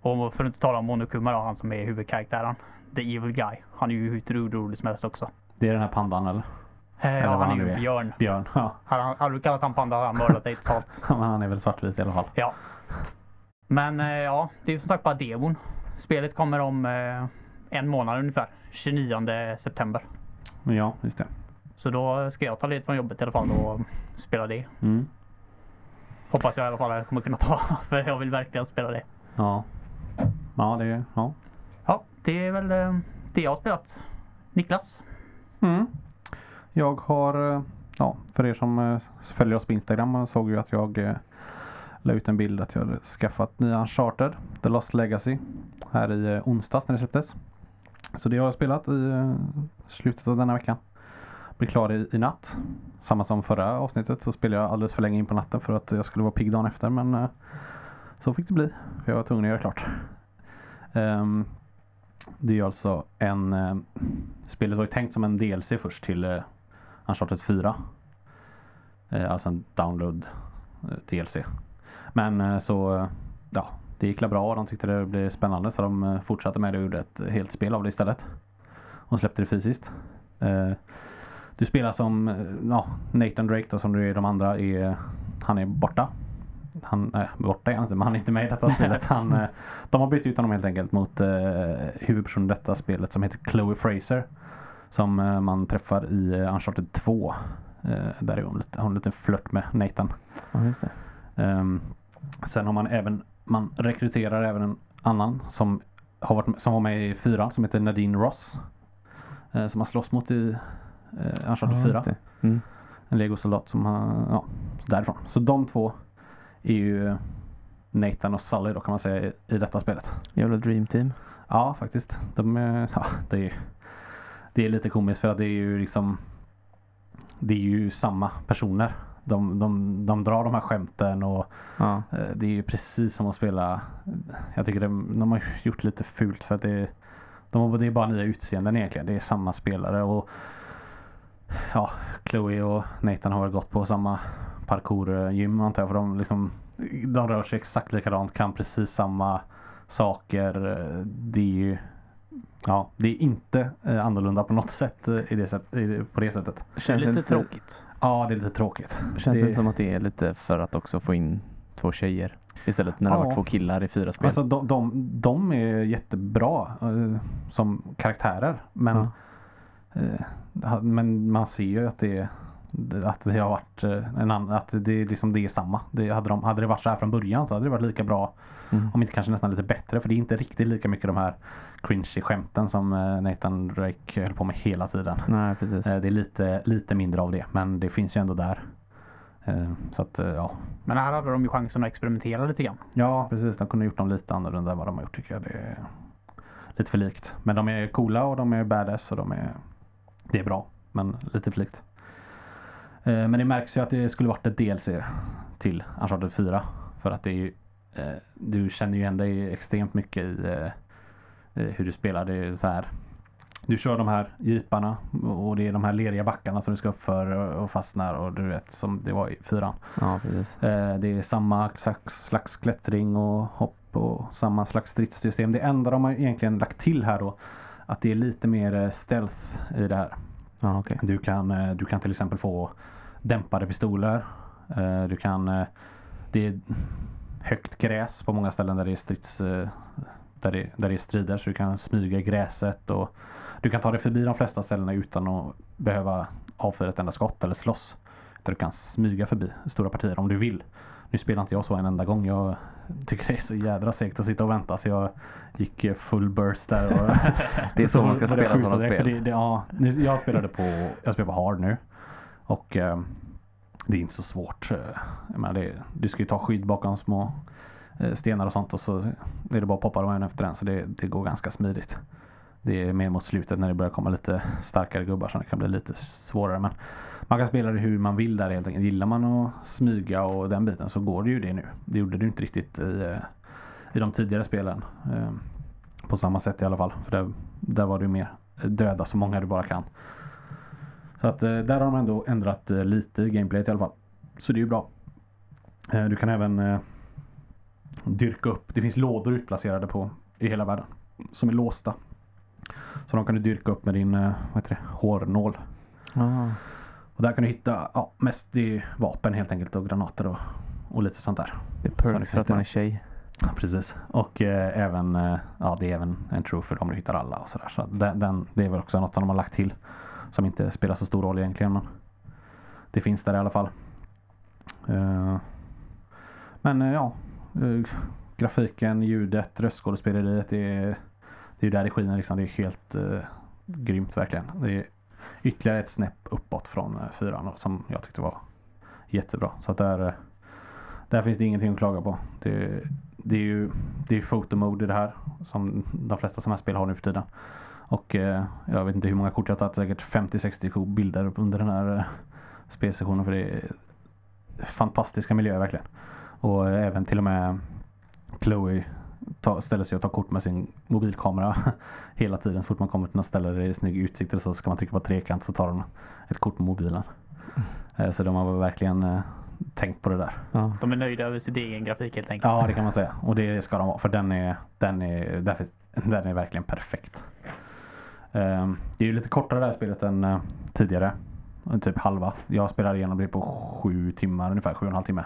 Och för att inte tala om Monokuma då, han som är huvudkaraktären. The Evil Guy. Han är ju hur rolig som helst också. Det är den här pandan eller? Eh, Ja, han han är ju björn. Björn. Ja. Hade hade du kallat han panda hade han mördat dig totalt. Men han är väl svartvit i alla fall. Ja. Men eh, ja, det är ju som sagt bara demon. Spelet kommer om eh, en månad ungefär. 29 september. Ja, just det. Så då ska jag ta ledigt från jobbet i alla fall och spela det. Mm. Hoppas jag i alla fall att jag kommer kunna ta. För jag vill verkligen spela det. Ja. Ja, det. Ja. Ja, det är väl eh, det jag har spelat. Niklas? Mm. Jag har, eh, ja, för er som eh, följer oss på Instagram såg ju att jag la ut en bild att jag hade skaffat nya Uncharted, The Lost Legacy, här i onsdags när det släpptes. Så det har jag spelat i slutet av denna veckan. Blir klar i, i natt. Samma som förra avsnittet så spelade jag alldeles för länge in på natten för att jag skulle vara pigg dagen efter men eh, så fick det bli. För jag var tvungen att göra klart. Um, det är ju alltså en Uh, Spelet var ju tänkt som en DLC först till uh, Uncharted 4. Uh, alltså en download DLC. Men så ja, det gick bra och de tyckte det blev spännande så de fortsatte med det och gjorde ett helt spel av det istället. Och släppte det fysiskt. Du spelar som eh, ja, Nathan Drake då som du är de andra. Är, han är borta. Han är borta är han inte men han är inte med i detta spelet. Han, eh, de har bytt ut honom helt enkelt mot eh, huvudpersonen i detta spelet som heter Chloe Fraser. Som eh, man träffar i eh, Uncharted 2. Eh, där är hon lite, hon en liten flört med Nathan. Ja, just. Ehm, sen har man även, man rekryterar även en annan som, har varit, som var med i fyran som heter Nadine Ross. Som man slåss mot i eh, Uncharted Ja, 4. just det. Mm. En legosoldat som har, ja, så därifrån. Så de två är ju Nathan och Sully då kan man säga i, i detta spelet. Jävla dream team. Ja, faktiskt. De är, ja, det, är, det är lite komiskt för att det är ju liksom Det är ju samma personer. De, de, de drar de här skämten och Ja. eh, det är ju precis som att spela Jag tycker de, de har gjort lite fult för att det de, det är bara nya utseenden egentligen. Det är samma spelare och Ja, Chloe och Nathan har väl gått på samma parkourgym antar jag för de liksom De rör sig exakt likadant, kan precis samma saker. Det är ju Ja, det är inte eh, annorlunda på något sätt, eh, i det sätt, på det sättet. Det är Känns lite inte, tråkigt. Ja, det är lite tråkigt. Känns Det- det som att det är lite för att också få in två tjejer? Istället när det Ja. var två killar i fyra spel. Alltså de, de, de är jättebra eh, som karaktärer. Men, Ja. Eh, ha- men man ser ju att det, att det har varit eh, en annan, att det, är liksom, det är samma. Det, hade, de, hade det varit så här från början så hade det varit lika bra. Mm. Om inte kanske nästan lite bättre. För det är inte riktigt lika mycket de här cringy skämten som eh, Nathan Drake höll på med hela tiden. Nej, precis. Det är lite, lite mindre av det. Men det finns ju ändå där. Så att ja. Men här hade de ju chansen att experimentera lite grann. Ja, precis. De kunde gjort dem lite annorlunda än vad de har gjort tycker jag. Det är lite för likt. Men de är coola och de är badass och de är... Det är bra, men lite för likt. Eh, Men det märks ju att det skulle varit ett DLC till Uncharted 4. För att det är ju... eh, Du känner ju igen dig extremt mycket i eh, hur du spelar. Det är så här. Du kör de här jeeparna och det är de här leriga backarna som du ska upp för och fastnar och du vet som det var i fyran. Ja, precis. Det är samma slags, slags klättring och hopp och samma slags stridssystem. Det enda de har egentligen lagt till här då att det är lite mer eh, stealth i det här. Ja, okej. Du kan, eh, du kan till exempel få dämpade pistoler. Eh, Du kan Det är högt gräs på många ställen där det är strids där det, där det är strider så du kan smyga i gräset och du kan ta dig förbi de flesta ställena utan att behöva avfyra ett enda skott eller slåss. Där du kan smyga förbi stora partier om du vill. Nu spelar inte jag så en enda gång. Jag tycker det är så jädra segt att sitta och vänta så jag gick full burst där. Och Det är så man ska spela sådana spel. Det, det, ja, nu, jag spelade på jag spelar på hard nu. Och eh, det är inte så svårt. Jag menar, det, du ska ju ta skydd bakom små eh, stenar och sånt och så är det bara att poppa dem en efter en. Så det, det går ganska smidigt. Det är mer mot slutet när det börjar komma lite starkare gubbar som det kan bli lite svårare. Men man kan spela det hur man vill där helt enkelt. Gillar man att smyga och den biten så går det ju det nu. Det gjorde du inte riktigt i, eh, i de tidigare spelen. Eh, på samma sätt i alla fall. För där, där var det ju mer eh, döda så många du bara kan. Så att där har de ändå ändrat lite i gameplayet i alla fall. Så det är ju bra. Du kan även dyrka upp. Det finns lådor utplacerade på i hela världen. Som är låsta. Så de kan du dyrka upp med din vad heter det, hårnål. Aha. Och där kan du hitta ja, mest vapen helt enkelt och granater och, och lite sånt där. Det är perks för att man är tjej. Ja, precis. Och eh, även, eh, ja det är även en trofé om du hittar alla och sådär. Så den, den, det är väl också något som de har lagt till. Som inte spelar så stor roll egentligen men det finns där i alla fall. Eh, men eh, ja, eh, grafiken, ljudet, röstskådespeleriet. Det är, det är ju där det skiner liksom. Det är helt eh, grymt verkligen. Det är ytterligare ett snäpp uppåt från eh, fyran som jag tyckte var jättebra. Så att där, eh, där finns det ingenting att klaga på. Det, det är ju det är photo mode i det här som de flesta sådana här spel har nu för tiden. Och eh, jag vet inte hur många kort jag har tagit, säkert 50-60 bilder under den här eh, spelsessionen för det är fantastiska miljöer verkligen. Och eh, även till och med Chloe ta, ställer sig och tar kort med sin mobilkamera hela tiden. Så fort man kommer till något ställe där det är snygg utsikt eller så ska man trycka på trekant så tar de ett kort med mobilen. Eh, Så de har väl verkligen eh, tänkt på det där. Ja. De är nöjda över sin egen grafik helt enkelt. Ja det kan man säga. Och det ska de vara för den är, den är, därför, den är verkligen perfekt. Ehm, det är ju lite kortare det här spelet än eh, tidigare. Typ halva. Jag spelade igenom det på sju timmar ungefär, sju och en halv timme.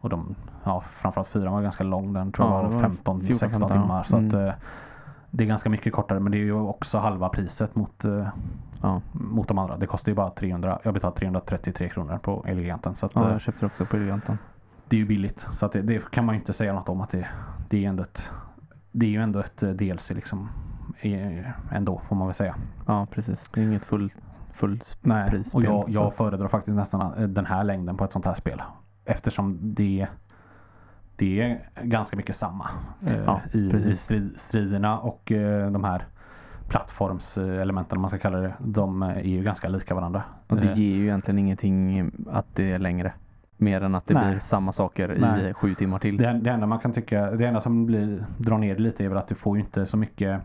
Och de, ja framförallt fyran var ganska lång. Den tror Ja, jag det var var 15, 14, 16 15, timmar. Så mm. att eh, det är ganska mycket kortare men det är ju också halva priset mot, eh, Ja. mot de andra. Det kostar ju bara 300, jag betalar 333 kronor på Eleganten. Så att, ja, eh, jag köpte också på Eleganten. det är ju billigt. Så att det, det kan man ju inte säga något om att det, det är ändå ett det är ju ändå ett eh, DLC liksom. Ändå får man väl säga. Ja, precis. Det är inget full, full Nej, och jag, jag föredrar faktiskt nästan den här längden på ett sånt här spel. Eftersom det, det är ganska mycket samma eh, Ja, i, i strid, striderna och eh, de här plattformselementen om man ska kalla det. De eh, är ju ganska lika varandra. Och det ger ju egentligen ingenting att det är längre. Mer än att det Nej. blir samma saker Nej. i sju timmar till. Det, det enda man kan tycka, det enda som blir, drar ner det lite är väl att du får ju inte så mycket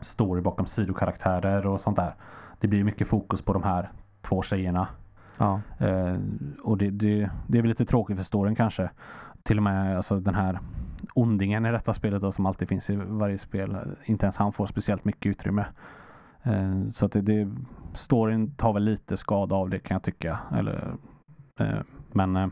story bakom sidokaraktärer och sånt där. Det blir mycket fokus på de här två tjejerna. Ja. Eh, och det, det, det är väl lite tråkigt för storyn kanske. Till och med alltså, den här ondingen i detta spelet då, som alltid finns i varje spel. Inte ens han får speciellt mycket utrymme. Eh, så att det, det, storyn tar väl lite skada av det kan jag tycka. Eller, eh, men eh,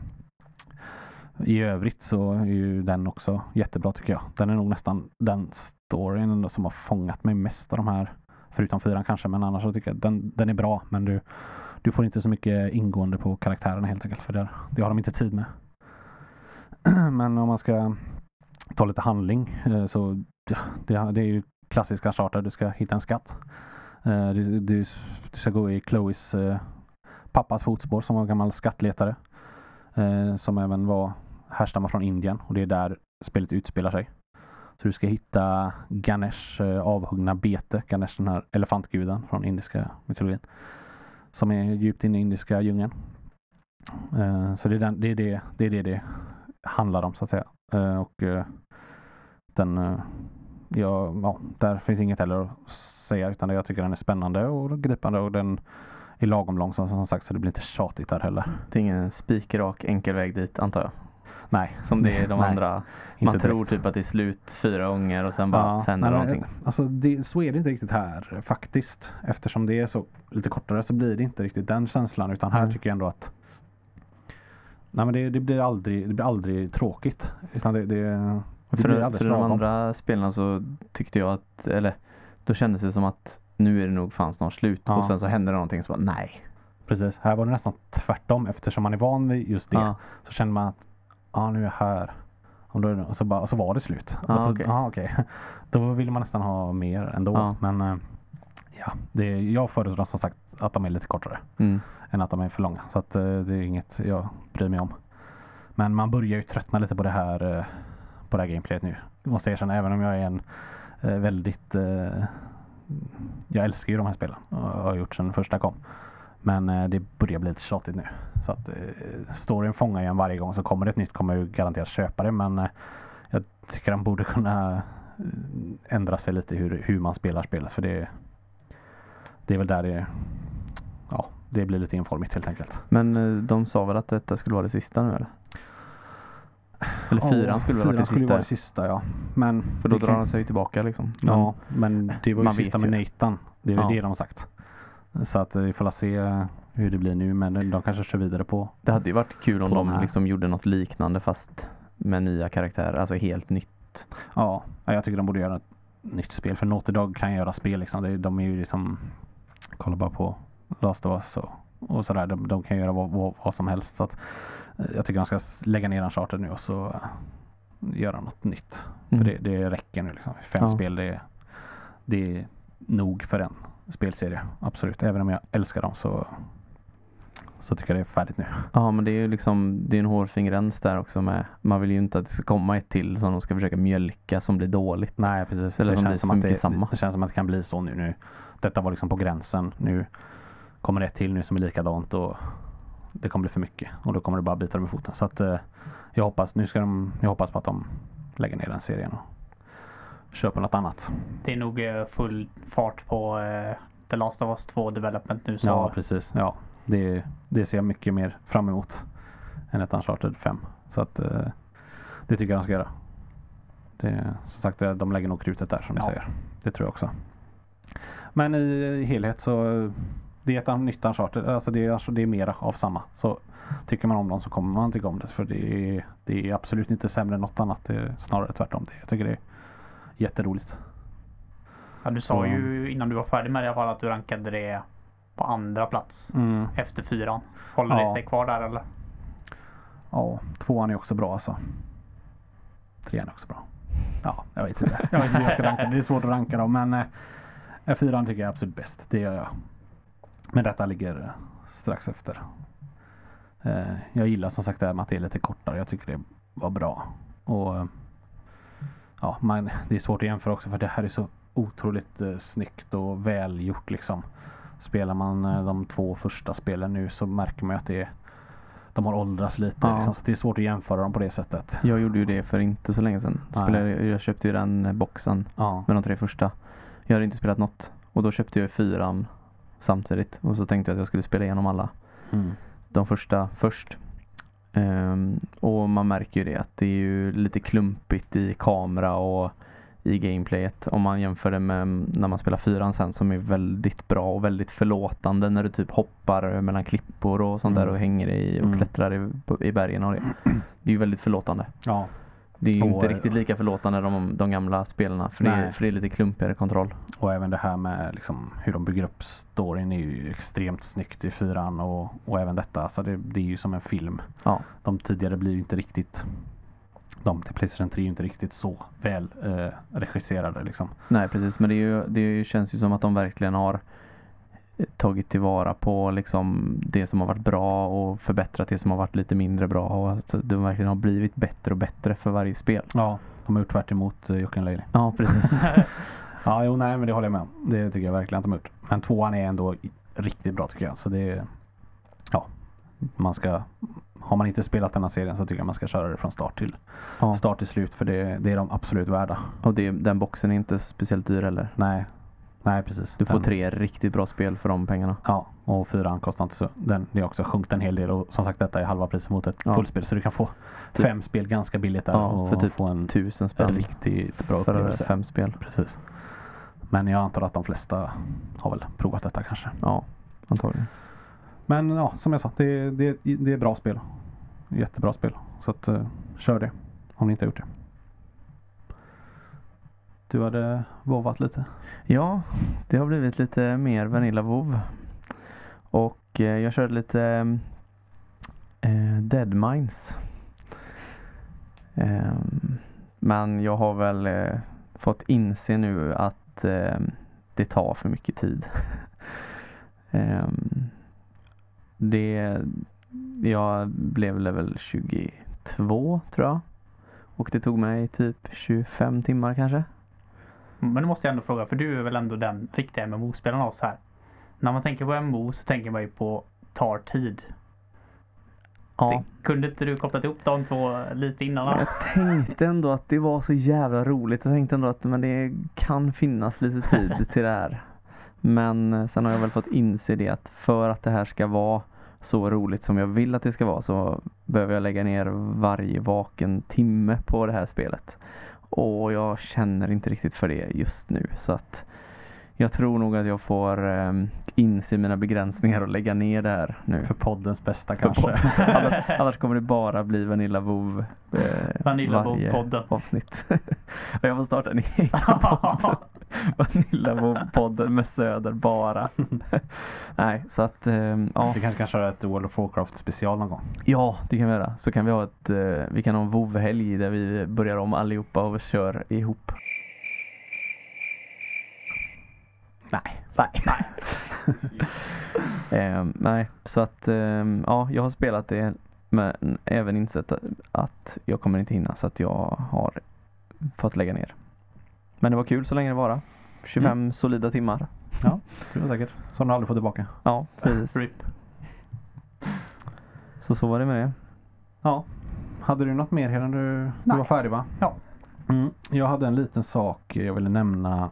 i övrigt så är ju den också jättebra tycker jag. Den är nog nästan den storyn ändå som har fångat mig mest av de här. Förutom fyran kanske, men annars så tycker jag den, den är bra. Men du, du får inte så mycket ingående på karaktärerna helt enkelt. För det, det har de inte tid med. Men om man ska ta lite handling eh, så det, det är ju klassiska charter. Du ska hitta en skatt. Eh, du, du, du ska gå i Chloes eh, pappas fotspår som var gammal skattletare. Som även var härstammar från Indien och det är där spelet utspelar sig. Så du ska hitta Ganesh avhuggna bete. Ganesh den här elefantguden från indiska mytologin. Som är djupt inne i indiska djungeln. Så det är, den, det, är det, det är det det handlar om så att säga. Eh, Och eh, den, eh, ja, ja, där finns inget heller att säga utan jag tycker den är spännande och gripande och den är lagom lång som, som sagt så det blir inte tjatigt där heller. Det är ingen spikrak enkel väg dit antar jag. Nej. Som det är de Nej, andra. Man tror direkt. typ att det är slut fyra gånger och sen bara Ja, sen någonting. Alltså det, så är det inte riktigt här faktiskt. Eftersom det är så lite kortare så blir det inte riktigt den känslan utan här Mm. tycker jag ändå att Nej men det, det, blir aldrig, det blir aldrig tråkigt. Utan det, det, det För, för de andra spelarna så tyckte jag att, eller då kändes det som att nu är det nog fan snart slut Ja. och sen så händer det någonting så bara nej. Precis, här var det nästan tvärtom eftersom man är van vid just det. Ja. Så känner man att ja nu är jag här. Och, då, och, så, bara, och så var det slut. Ja, så, okej. ja, okej. Då vill man nästan ha mer ändå. Ja. Men eh, ja, det, jag föredrar som sagt att de är lite kortare. Mm än att de är för långa. Så att, eh, det är inget jag bryr mig om. Men man börjar ju tröttna lite på det här eh, på det här gameplayet nu. Måste jag erkänna. Även om jag är en eh, väldigt jag älskar ju de här spelen och har gjort sedan första kom. Men det börjar bli lite tjatigt nu. Så att storyn fångar ju en varje gång. Så kommer det ett nytt kommer jag ju garanterat köpa det. Men jag tycker han borde kunna ändra sig lite hur, hur man spelar spelet. För det, det är väl där det det blir lite informigt helt enkelt. Men eh, de sa väl att detta skulle vara det sista nu eller? Eller fyran skulle väl vara det sista? vara det sista ja. Men För då drar kan- han sig tillbaka liksom. Men, Ja, men det var ju man sista med ju. Nathan. Det är Ja. det de har sagt. Så att eh, vi får se hur det blir nu. Men de kanske kör vidare på. Det hade ju varit kul om de här. liksom gjorde något liknande fast med nya karaktärer, alltså helt nytt. Ja, ja, jag tycker de borde göra ett nytt spel. För Naughty Dog kan göra spel liksom. De är ju liksom Kolla bara på Last of Us och, och sådär. De, de kan göra vad, vad, vad som helst. Så att, eh, jag tycker de ska lägga ner Uncharted nu och så eh, göra något nytt. Mm. För det, det räcker nu liksom. Fem Ja. spel, det, det är nog för en spelserie. Absolut. Även om jag älskar dem så, så tycker jag det är färdigt nu. Ja men det är ju liksom, det är en hårfin gräns där också med, man vill ju inte att det ska komma ett till som de ska försöka mjölka som blir dåligt. Nej, precis. Eller det, som blir känns för som att det, samma. det känns som att det kan bli så nu. nu. Detta var liksom på gränsen. Nu kommer det ett till nu som är likadant och det kommer bli för mycket. Och då kommer det bara bita dem i foten. Så att eh, jag hoppas, nu ska de, jag hoppas på att de lägger ner den serien och köper något annat. Det är nog eh, full fart på eh, The Last of Us 2 Development nu. Så Ja, precis. Ja, det, det ser jag mycket mer fram emot än ett Uncharted 5. Så att eh, det tycker jag de ska göra. Det, som sagt, eh, de lägger nog krutet där som du Ja. säger. Det tror jag också. Men i helhet så det är ett nytt Uncharted. Alltså det, är, alltså det är mera av samma. Så tycker man om dem så kommer man tycka om det. För det är, det är absolut inte sämre än något annat. Det är snarare tvärtom. Det, jag tycker det är jätteroligt. ja, du sa Så- ju innan du var färdig med det i alla fall att du rankade det på andra plats Mm. efter fyran. Håller Ja. det sig kvar där eller? Ja, tvåan är också bra alltså. Trean är också bra. Ja, jag vet inte. Jag vet inte hur jag ska ranka. Det är svårt att ranka dem men eh, fyran tycker jag är absolut bäst. Det gör jag. Men detta ligger strax efter. Eh, jag gillar som sagt det här med att det är lite kortare. Jag tycker det var bra. Och eh, ja, man, det är svårt att jämföra också för det här är så otroligt eh, snyggt och välgjort liksom. Spelar man eh, de två första spelen nu så märker man att det är de har åldrats lite Ja. liksom, så det är svårt att jämföra dem på det sättet. Jag gjorde ju det för inte så länge sedan. Spelade, jag köpte ju den boxen Ja, med de tre första. Jag hade inte spelat något. Och då köpte jag fyran samtidigt. Och så tänkte jag att jag skulle spela igenom alla mm. de första först. Ehm, och man märker ju det att det är ju lite klumpigt i kamera och i gameplayet. Om man jämför det med när man spelar fyran sen som är väldigt bra och väldigt förlåtande när du typ hoppar mellan klippor och sånt där Mm. och hänger i och Mm. klättrar i, i bergen och det. Det är ju väldigt förlåtande. ja. Det är ju inte riktigt lika förlåtande de, de gamla spelarna för det, är, för det är lite klumpigare kontroll. Och även det här med liksom hur de bygger upp storyn är ju extremt snyggt i fyran och, och även detta. Alltså det, det är ju som en film. Ja. De tidigare blir ju inte riktigt de till Playstation 3 är ju inte riktigt så väl eh, regisserade liksom. Nej precis men det, är ju, det känns ju som att de verkligen har tagit tillvara på liksom det som har varit bra och förbättrat det som har varit lite mindre bra och att de verkligen har blivit bättre och bättre för varje spel. Ja. De har gjort tvärt emot uh, Jocke Leili. Ja precis. Ja, jo nej men det håller jag med om. Det tycker jag verkligen att de har gjort. Men tvåan är ändå riktigt bra tycker jag. Så det är, ja, man ska, har man inte spelat den här serien så tycker jag man ska köra det från start till, ja. start till slut för det, det är de absolut värda. Och det, den boxen är inte speciellt dyr heller. Nej, nej precis. Du får Den- tre riktigt bra spel för de pengarna. Ja, och fyran kostar inte så. Den, det har också sjunkit en hel del och som sagt detta är halva priset mot ett Ja. fullspel. Så du kan få Typ- fem spel ganska billigt där Ja, och för typ få en Tusen spänn riktigt bra för upplevelse. fem spel. Precis. Men jag antar att de flesta har väl provat detta kanske. Ja, antagligen. Men ja, som jag sa, det, det, det är bra spel. Jättebra spel. Så att eh, kör det om ni inte har gjort det. Du hade vovat lite. Ja, det har blivit lite mer Vanilla Vov. Och eh, jag körde lite eh, eh Dead Mines. Eh, men jag har väl eh, fått inse nu att eh, det tar för mycket tid. Ehm, det, jag blev level 22 tror jag. Och det tog mig typ 25 timmar kanske. Men nu måste jag ändå fråga, för du är väl ändå den riktiga MMO-spelaren av oss här. När man tänker på MMO så tänker man ju på tar tid. Ja. Så Kunde inte du kopplat ihop de två lite innan? då? Jag tänkte ändå att det var så jävla roligt. Jag tänkte ändå att men det kan finnas lite tid till det här. Men eh, sen har jag väl fått inse det att för att det här ska vara så roligt som jag vill att det ska vara så behöver jag lägga ner varje vaken timme på det här spelet. Och jag känner inte riktigt för det just nu så att jag tror nog att jag får um, inse mina begränsningar och lägga ner det här nu. För poddens bästa kanske. podden. annars, annars kommer det bara bli Vanilla WoW eh, Vanilla varje WoW-podden. avsnitt. och jag får starta en egen podd. Vanilla WoW-podden med Söder bara. Nej, så att eh, ja. Vi kanske kan köra ett World of Warcraft special någon gång. ja, det kan vi göra. Så kan vi ha ett, eh, vi kan ha en WoW-helg där vi börjar om allihopa och kör ihop. Nej. Nej. nej. eh, nej, så att eh, ja, jag har spelat det men även insett att, att jag kommer inte hinna så att jag har fått lägga ner. Men det var kul så länge det varade. 25 solida timmar. Det var säkert. Som du aldrig får tillbaka. Ja, precis. RIP. Så så var det med det. Ja. Hade du något mer Helen? Du, du var färdig va? Ja. Mm. Jag hade en liten sak jag ville nämna.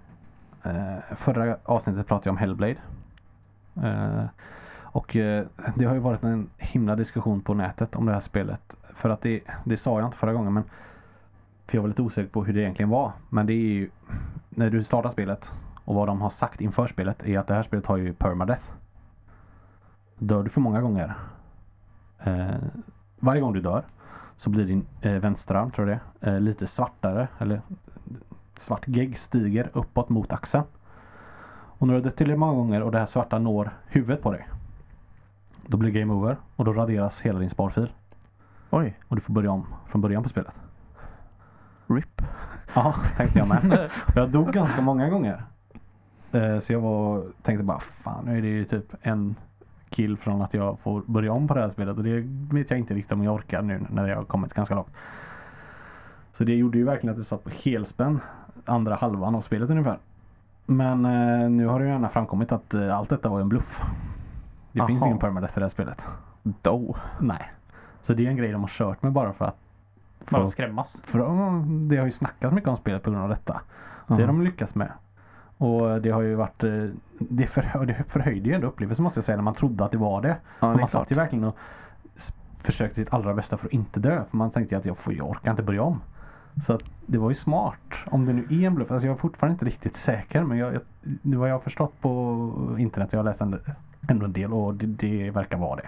Eh, förra avsnittet pratade jag om Hellblade. Eh, och eh, det har ju varit en himla diskussion på nätet om det här spelet. För att det, det sa jag inte förra gången men för jag var lite osäker på hur det egentligen var. Men det är ju när du startar spelet och vad de har sagt inför spelet är att det här spelet har ju permadeath. Dör du för många gånger eh, varje gång du dör så blir din eh, vänsterarm, tror jag det eh, lite svartare eller svart gegg stiger uppåt mot axeln. Och när du har dött tillräckligt många gånger och det här svarta når huvudet på dig. Då blir det game over och då raderas hela din sparfil. Oj, Och du får börja om från början på spelet. RIP. Ja, tänkte jag med. Jag dog ganska många gånger. Eh, Så jag var, tänkte bara fan nu är det ju typ en kill från att jag får börja om på det här spelet och det vet jag inte riktigt om jag orkar nu när jag har kommit ganska långt. Så det gjorde ju verkligen att det satt på helspänn andra halvan av spelet ungefär. Men eh, nu har det ju gärna framkommit att eh, allt detta var en bluff. Det Aha. finns ingen permadeath i det här spelet. Då. Nej. Så det är en grej de har kört med bara för att För, skrämmas. för de, det har ju snackats mycket om spelet på grund av detta. Det har de lyckats med. Och det har ju varit, eh, det, för, det förhöjde ju ändå upplevelsen måste jag säga när man trodde att det var det. Ja, det man satt ju verkligen och försökte sitt allra bästa för att inte dö. För man tänkte att jag, får, jag orkar inte börja om. Så att det var ju smart. Om det nu är en bluff. Alltså jag är fortfarande inte riktigt säker. Men jag, jag, vad jag har förstått på internet. Jag har läst en, ändå en del och det, det verkar vara det.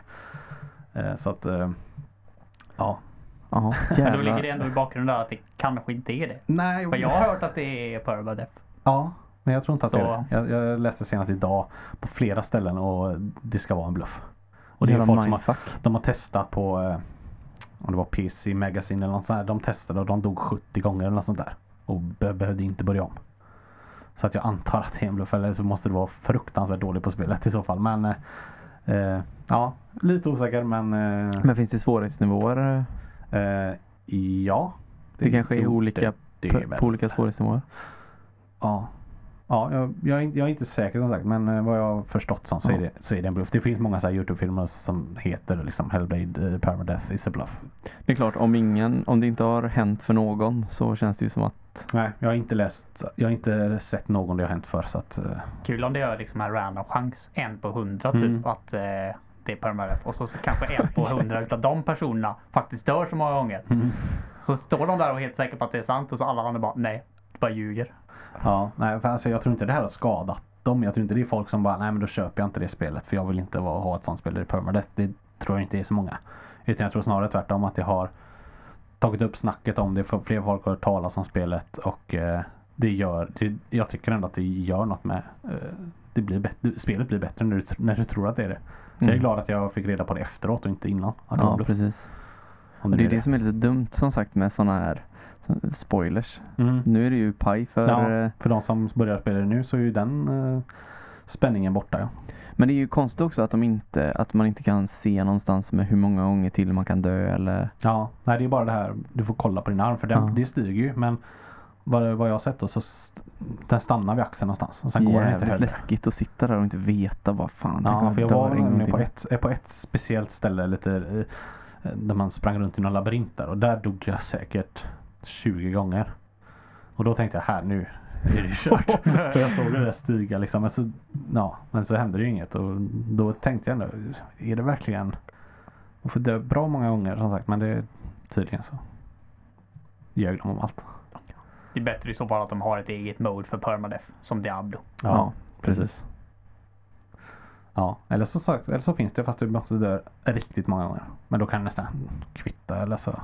Eh, så att eh, ja. Ja, Men då ligger det ändå i bakgrunden där att det kanske inte är det. Nej, För jag har hört att det är permadeath. Ja, men jag tror inte att det är Så- det. Jag, jag läste senast idag på flera ställen och det ska vara en bluff. Och det är Jävla folk som har, de har testat på eh, om det var PC Magazine eller något sånt där. De testade och de dog 70 gånger eller något sånt där. Och be behövde inte börja om. Så att jag antar att det är en bluff. Eller så måste det vara fruktansvärt dåligt på spelet i så fall. Men eh, eh, ja, lite osäker men eh, Men finns det svårighetsnivåer? Eh, ja. Det kanske är olika det, det på, på olika svårighetsnivåer? Ja. Ja, jag, jag, är inte- jag är inte säker som sagt men eh, vad jag har förstått som så, Ja. är det, så är det en bluff. Det finns många så här Youtube-filmer som heter liksom Hellblade uh, Permadeath is a bluff. Det är klart, om ingen, om det inte har hänt för någon så känns det ju som att Nej, jag har inte läst, jag har inte sett någon det har hänt för så att eh, Kul om det är liksom en random chans. En på hundra typ Mm. att eh, det är permadeath. Och så, så kanske en på hundra utav de personerna faktiskt dör så många gånger. Så står de där och är helt säkra på att det är sant och så alla andra bara nej, du bara ljuger. Ja, nej för alltså, jag tror inte det här har skadat dem. Jag tror inte det är folk som bara, nej men då köper jag inte det spelet för jag vill inte vara, ha ett sånt spel i permadeath. Det tror jag inte är så många. Utan jag tror snarare tvärtom att det har tagit upp snacket om det. För fler folk har hört talas om spelet och eh, det gör, det, jag tycker ändå att det gör något med, eh, det blir bättre, spelet blir bättre när du, när du tror att det är det. Så jag är Mm. glad att jag fick reda på det efteråt och inte innan. Att det Ja, bluff, precis. om Och det är är det som är lite dumt som sagt med sådana här spoilers. Mm. Nu är det ju paj för Ja. eh, För de som börjar spela det nu så är ju den eh, spänningen borta. Ja. Men det är ju konstigt också att, de inte, att man inte kan se någonstans med hur många gånger till man kan dö eller Ja, nej det är bara det här du får kolla på din arm för den, Ja. det stiger ju men vad, vad jag har sett då så st- den stannar vid axeln någonstans och sen går den inte jävligt läskigt att sitta där och inte veta vad fan Ja, för jag var på ett, på ett speciellt ställe lite där man sprang runt i någon labyrint där och där dog jag säkert 20 gånger. Och då tänkte jag här nu är det kört. för jag såg det där stiga liksom. Men så, ja, men så hände det ju inget och då tänkte jag ändå, är det verkligen man får dö bra många gånger som sagt men det är tydligen så. Ljög de om allt. Det är bättre i så fall att de har ett eget mode för permadeath. Som Diablo. Ja, precis. Ja, eller så, sagt- eller så finns det fast du måste dö riktigt många gånger. Men då kan det nästan kvitta eller så.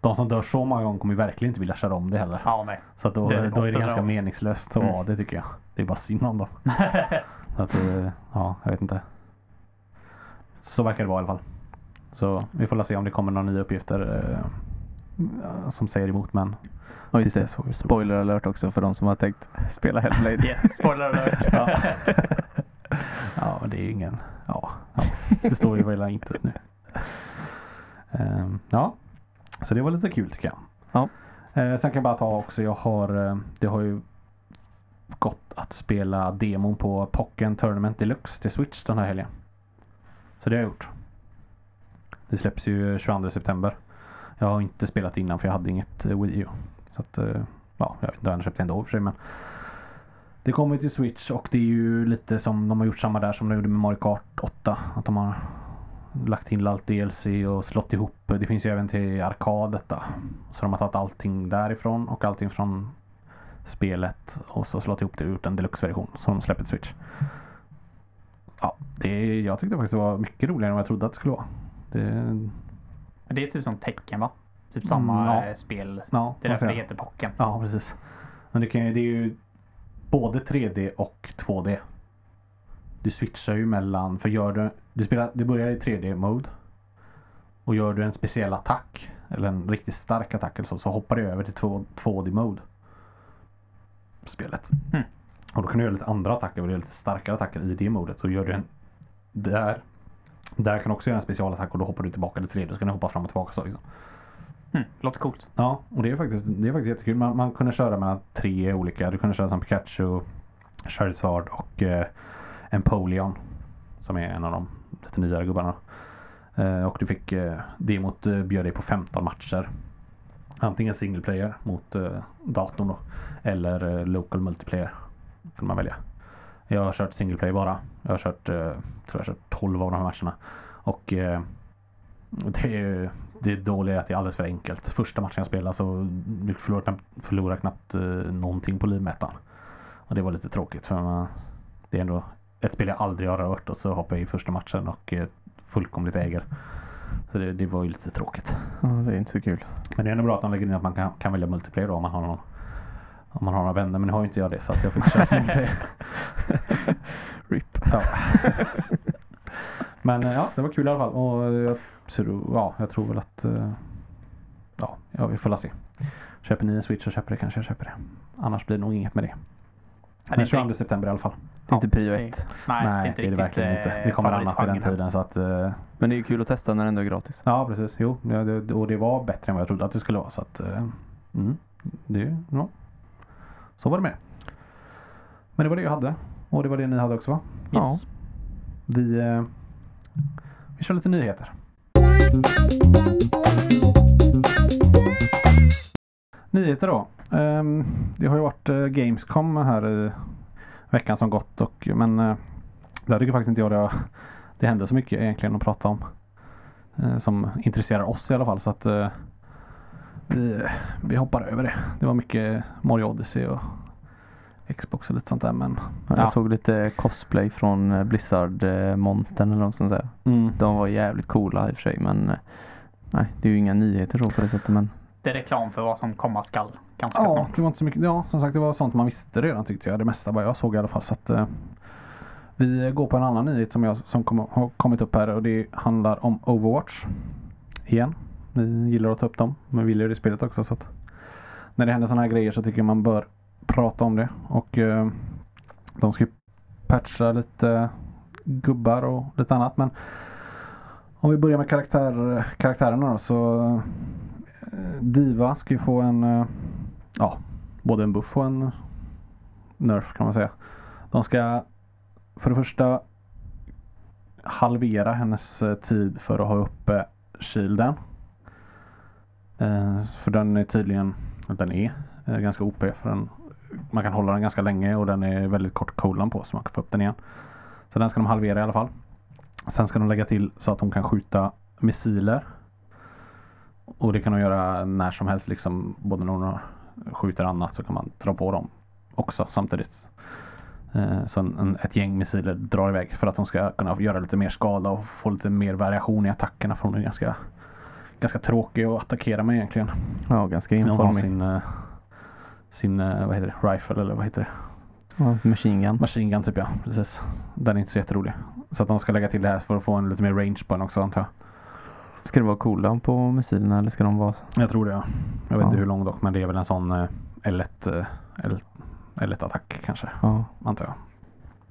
De som dör så många gånger kommer ju verkligen inte vilja köra om det heller. Ja, nej. Så att då, Det är då är det ganska då. meningslöst att Mm. vara det tycker jag. Det är bara synd om dem. Så att, eh, ja, jag vet inte. Så verkar det vara i alla fall. Så vi får se om det kommer några nya uppgifter eh, som säger emot men Ja, just det. Spoiler alert också för de som har tänkt spela Hellblade. Yes, spoiler alert. Ja. ja, det är ju ingen... Ja, ja. det står ju på hela internet nu. Ehm, ja, så det var lite kul tycker jag. Ja. Eh, sen kan jag bara ta också, jag har... eh, Det har ju gått att spela demon på Pocken Tournament Deluxe till Switch den här helgen. Så det har jag gjort. Det släpps ju 22 september. Jag har inte spelat innan för jag hade inget eh, Wii U. Så att, eh, ja, jag vet inte, jag köpt det ändå i och för sig men det kommer till Switch och det är ju lite som de har gjort samma där som de gjorde med Mario Kart 8. Att de har lagt till allt DLC och slått ihop. Det finns ju även till arkad detta. Så de har tagit allting därifrån och allting från spelet och så slått ihop det och gjort en deluxe-version som de släpper till Switch. Ja, det, jag tyckte faktiskt det var mycket roligare än vad jag trodde att det skulle vara. Det, Det är typ som tecken va? Typ samma Mm, ja. eh, spel. ja, Det är därför det heter Pocken. Ja, precis. Men det, kan, det är ju både 3D och 2D. Du switchar ju mellan, för gör du, du, spelar, du börjar i 3D-mode och gör du en speciell attack eller en riktigt stark attack eller så, så hoppar du över till 2, 2D-mode. Spelet. Mm. Och då kan du göra lite andra attacker och lite starkare attacker i det modet. Och gör du en där. Där kan du också göra en specialattack och då hoppar du tillbaka till tredje. Då ska du hoppa fram och tillbaka så liksom. Mm, låter coolt. Ja, och det är faktiskt, det är faktiskt jättekul. Man, man kunde köra mellan tre olika. Du kunde köra som Pikachu, Charizard och eh, Empoleon. Som är en av de lite nyare gubbarna. Eh, och du fick eh, det mot eh, bjöd dig på 15 matcher. Antingen single player mot eh, datorn då. Eller eh, local multiplayer. Kan man välja. Jag har kört single player bara. Jag har kört, eh, tror jag har kört 12 av de här matcherna. Och eh, det är det dåliga är att det är alldeles för enkelt. Första matchen jag spelade så du förlorar knappt, förlorar knappt eh, någonting på livmätaren. Och det var lite tråkigt för man, det är ändå ett spel jag aldrig har rört och så hoppar jag i första matchen och eh, fullkomligt äger. Så det, det var ju lite tråkigt. Ja, det är inte så kul. Men det är ändå bra att de lägger in att man kan, kan välja multiplayer då om man har någon om man har några vänner. Men nu har ju inte jag det så att jag fick köra single player. RIP. Ja. Men eh, ja, det var kul i alla fall. Och jag, tror- ja, jag tror väl att eh, ja, ja, vi får la se. Köper ni en Switch så köper det kanske jag köper det. Annars blir det nog inget med det. Ja, Men det är 22 september i alla fall. Det är inte prio det- ett. Nej, Nej, det är inte det är det verkligen eh, inte. Det kommer annat i den tiden så att eh, Men det är ju kul att testa när det ändå är gratis. Ja precis, jo. Ja, det, och det var bättre än vad jag trodde att det skulle vara. Så att eh, mm, det, ja. Så var det med. Men det var det jag hade. Och det var det ni hade också va? Ja. Yes. Vi, eh, vi kör lite nyheter. Nyheter då. Ehm, det har ju varit eh, Gamescom här i veckan som gått. Och, men eh, där tycker faktiskt inte jag det, det hände så mycket egentligen att prata om. Eh, som intresserar oss i alla fall. Så att vi, vi hoppar över det. Det var mycket Mario Odyssey och Xbox och lite sånt där. Men Jag Ja. såg lite cosplay från eh, Blizzard-montern eller vad som säger. mm, De var jävligt coola i och för sig men eh, nej, det är ju inga nyheter så på det sättet men Det är reklam för vad som komma skall ganska Ja, snart. det var inte så mycket. Ja, som sagt det var sånt man visste redan tyckte jag. Det mesta vad jag såg i alla fall. Så att, eh, vi går på en annan nyhet som, jag, som kom, har kommit upp här och det handlar om Overwatch. Igen. Ni gillar att ta upp dem. Men vi gillar ju det spelet också. Så att när det händer sådana här grejer så tycker jag man bör prata om det. Och eh, de ska ju patcha lite gubbar och lite annat. Men om vi börjar med karaktär, karaktärerna då så eh, Diva ska ju få en eh, ja, både en buff och en nerf kan man säga. De ska för det första halvera hennes eh, tid för att ha uppe shielden. Eh, för den är tydligen, den är eh, ganska OP för den, man kan hålla den ganska länge och den är väldigt kort cooldown på så man kan få upp den igen. Så den ska de halvera i alla fall. Sen ska de lägga till så att hon kan skjuta missiler. Och det kan hon göra när som helst liksom. Både när har- skjuter annat så kan man dra på dem också samtidigt. Eh, Så en, en, ett gäng missiler drar iväg för att hon ska kunna göra lite mer skada och få lite mer variation i attackerna. För hon är ganska, ganska tråkig att attackera med egentligen. ja ganska informig. Sin, eh, vad heter det, rifle eller vad heter det? Ja, machine gun. Machine gun typ ja, precis. Den är inte så jätterolig. Så att de ska lägga till det här för att få en lite mer range på den också antar jag. Ska det vara cooldown på missilerna eller ska de vara Jag tror det ja. Jag vet Ja. inte hur lång dock men det är väl en sån eh, L1, eh, L, L1 attack kanske Ja, antar jag.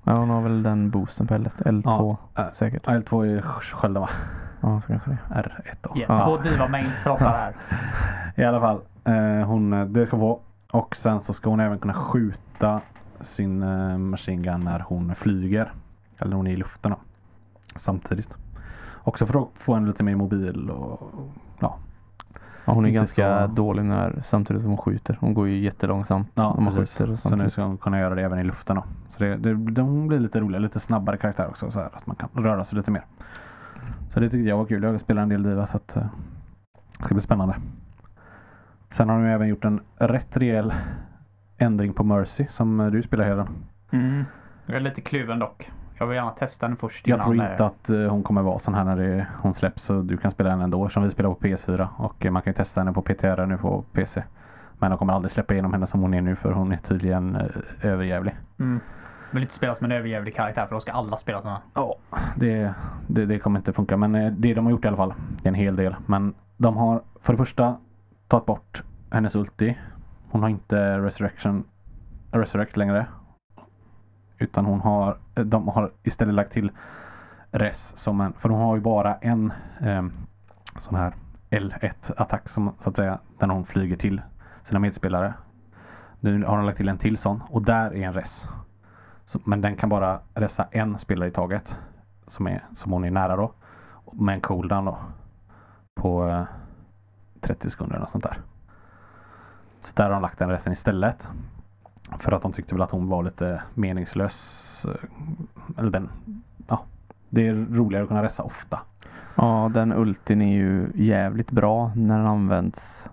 ja hon har väl den boosten på L1, L2 Ja. säkert. L2 är skölden va? Ja, så kanske det. R1 då. Yeah, Ja. Två diva mains pratar här. I alla fall. Eh, hon, det ska få. Och sen så ska hon även kunna skjuta sin eh, machine gun när hon flyger. Eller hon är i luften då. Samtidigt. Också för att få en lite mer mobil och Ja, hon är Inte ganska så- dålig när, samtidigt som hon skjuter. Hon går ju jättelångsamt Ja, när man precis. skjuter. Så nu ska hon kunna göra det även i luften då. Så det, det, de blir lite roligare, lite snabbare karaktär också. Så här, att man kan röra sig lite mer. Så det tyckte jag var kul. Jag spelar en del Diva så att eh, det ska bli spännande. Sen har de ju även gjort en rätt rejäl ändring på Mercy som eh, du spelar Heden. Mm. Jag är lite kluven dock. Jag vill gärna testa den först Jag tror eh, inte att eh, hon kommer vara sån här när det, hon släpps så du kan spela henne ändå som vi spelar på PS4 och eh, man kan ju testa henne på PTR nu på PC. Men de kommer aldrig släppa igenom henne som hon är nu för hon är tydligen eh, överjävlig. Mm. Vill inte spela som en överjävlig karaktär för då ska alla spela såna. Ja, det, det, det kommer inte funka. Men eh, det de har gjort i alla fall, det är en hel del. Men de har för det första tagit bort hennes ulti. Hon har inte resurrection, resurrect längre. Utan hon har, de har istället lagt till res som en, för hon har ju bara en eh, sån här L1-attack som så att säga, där hon flyger till sina medspelare. Nu har de lagt till en till sån och där är en res. Så, men den kan bara resa en spelare i taget. Som, är, som hon är nära då. Med en cooldown då. På eh, 30 sekunder eller något sånt där. Så där har de lagt den resten istället. För att de tyckte väl att hon var lite meningslös. eh, Eller den, ja. Det är roligare att kunna resa ofta. Ja, den ultin är ju jävligt bra när den används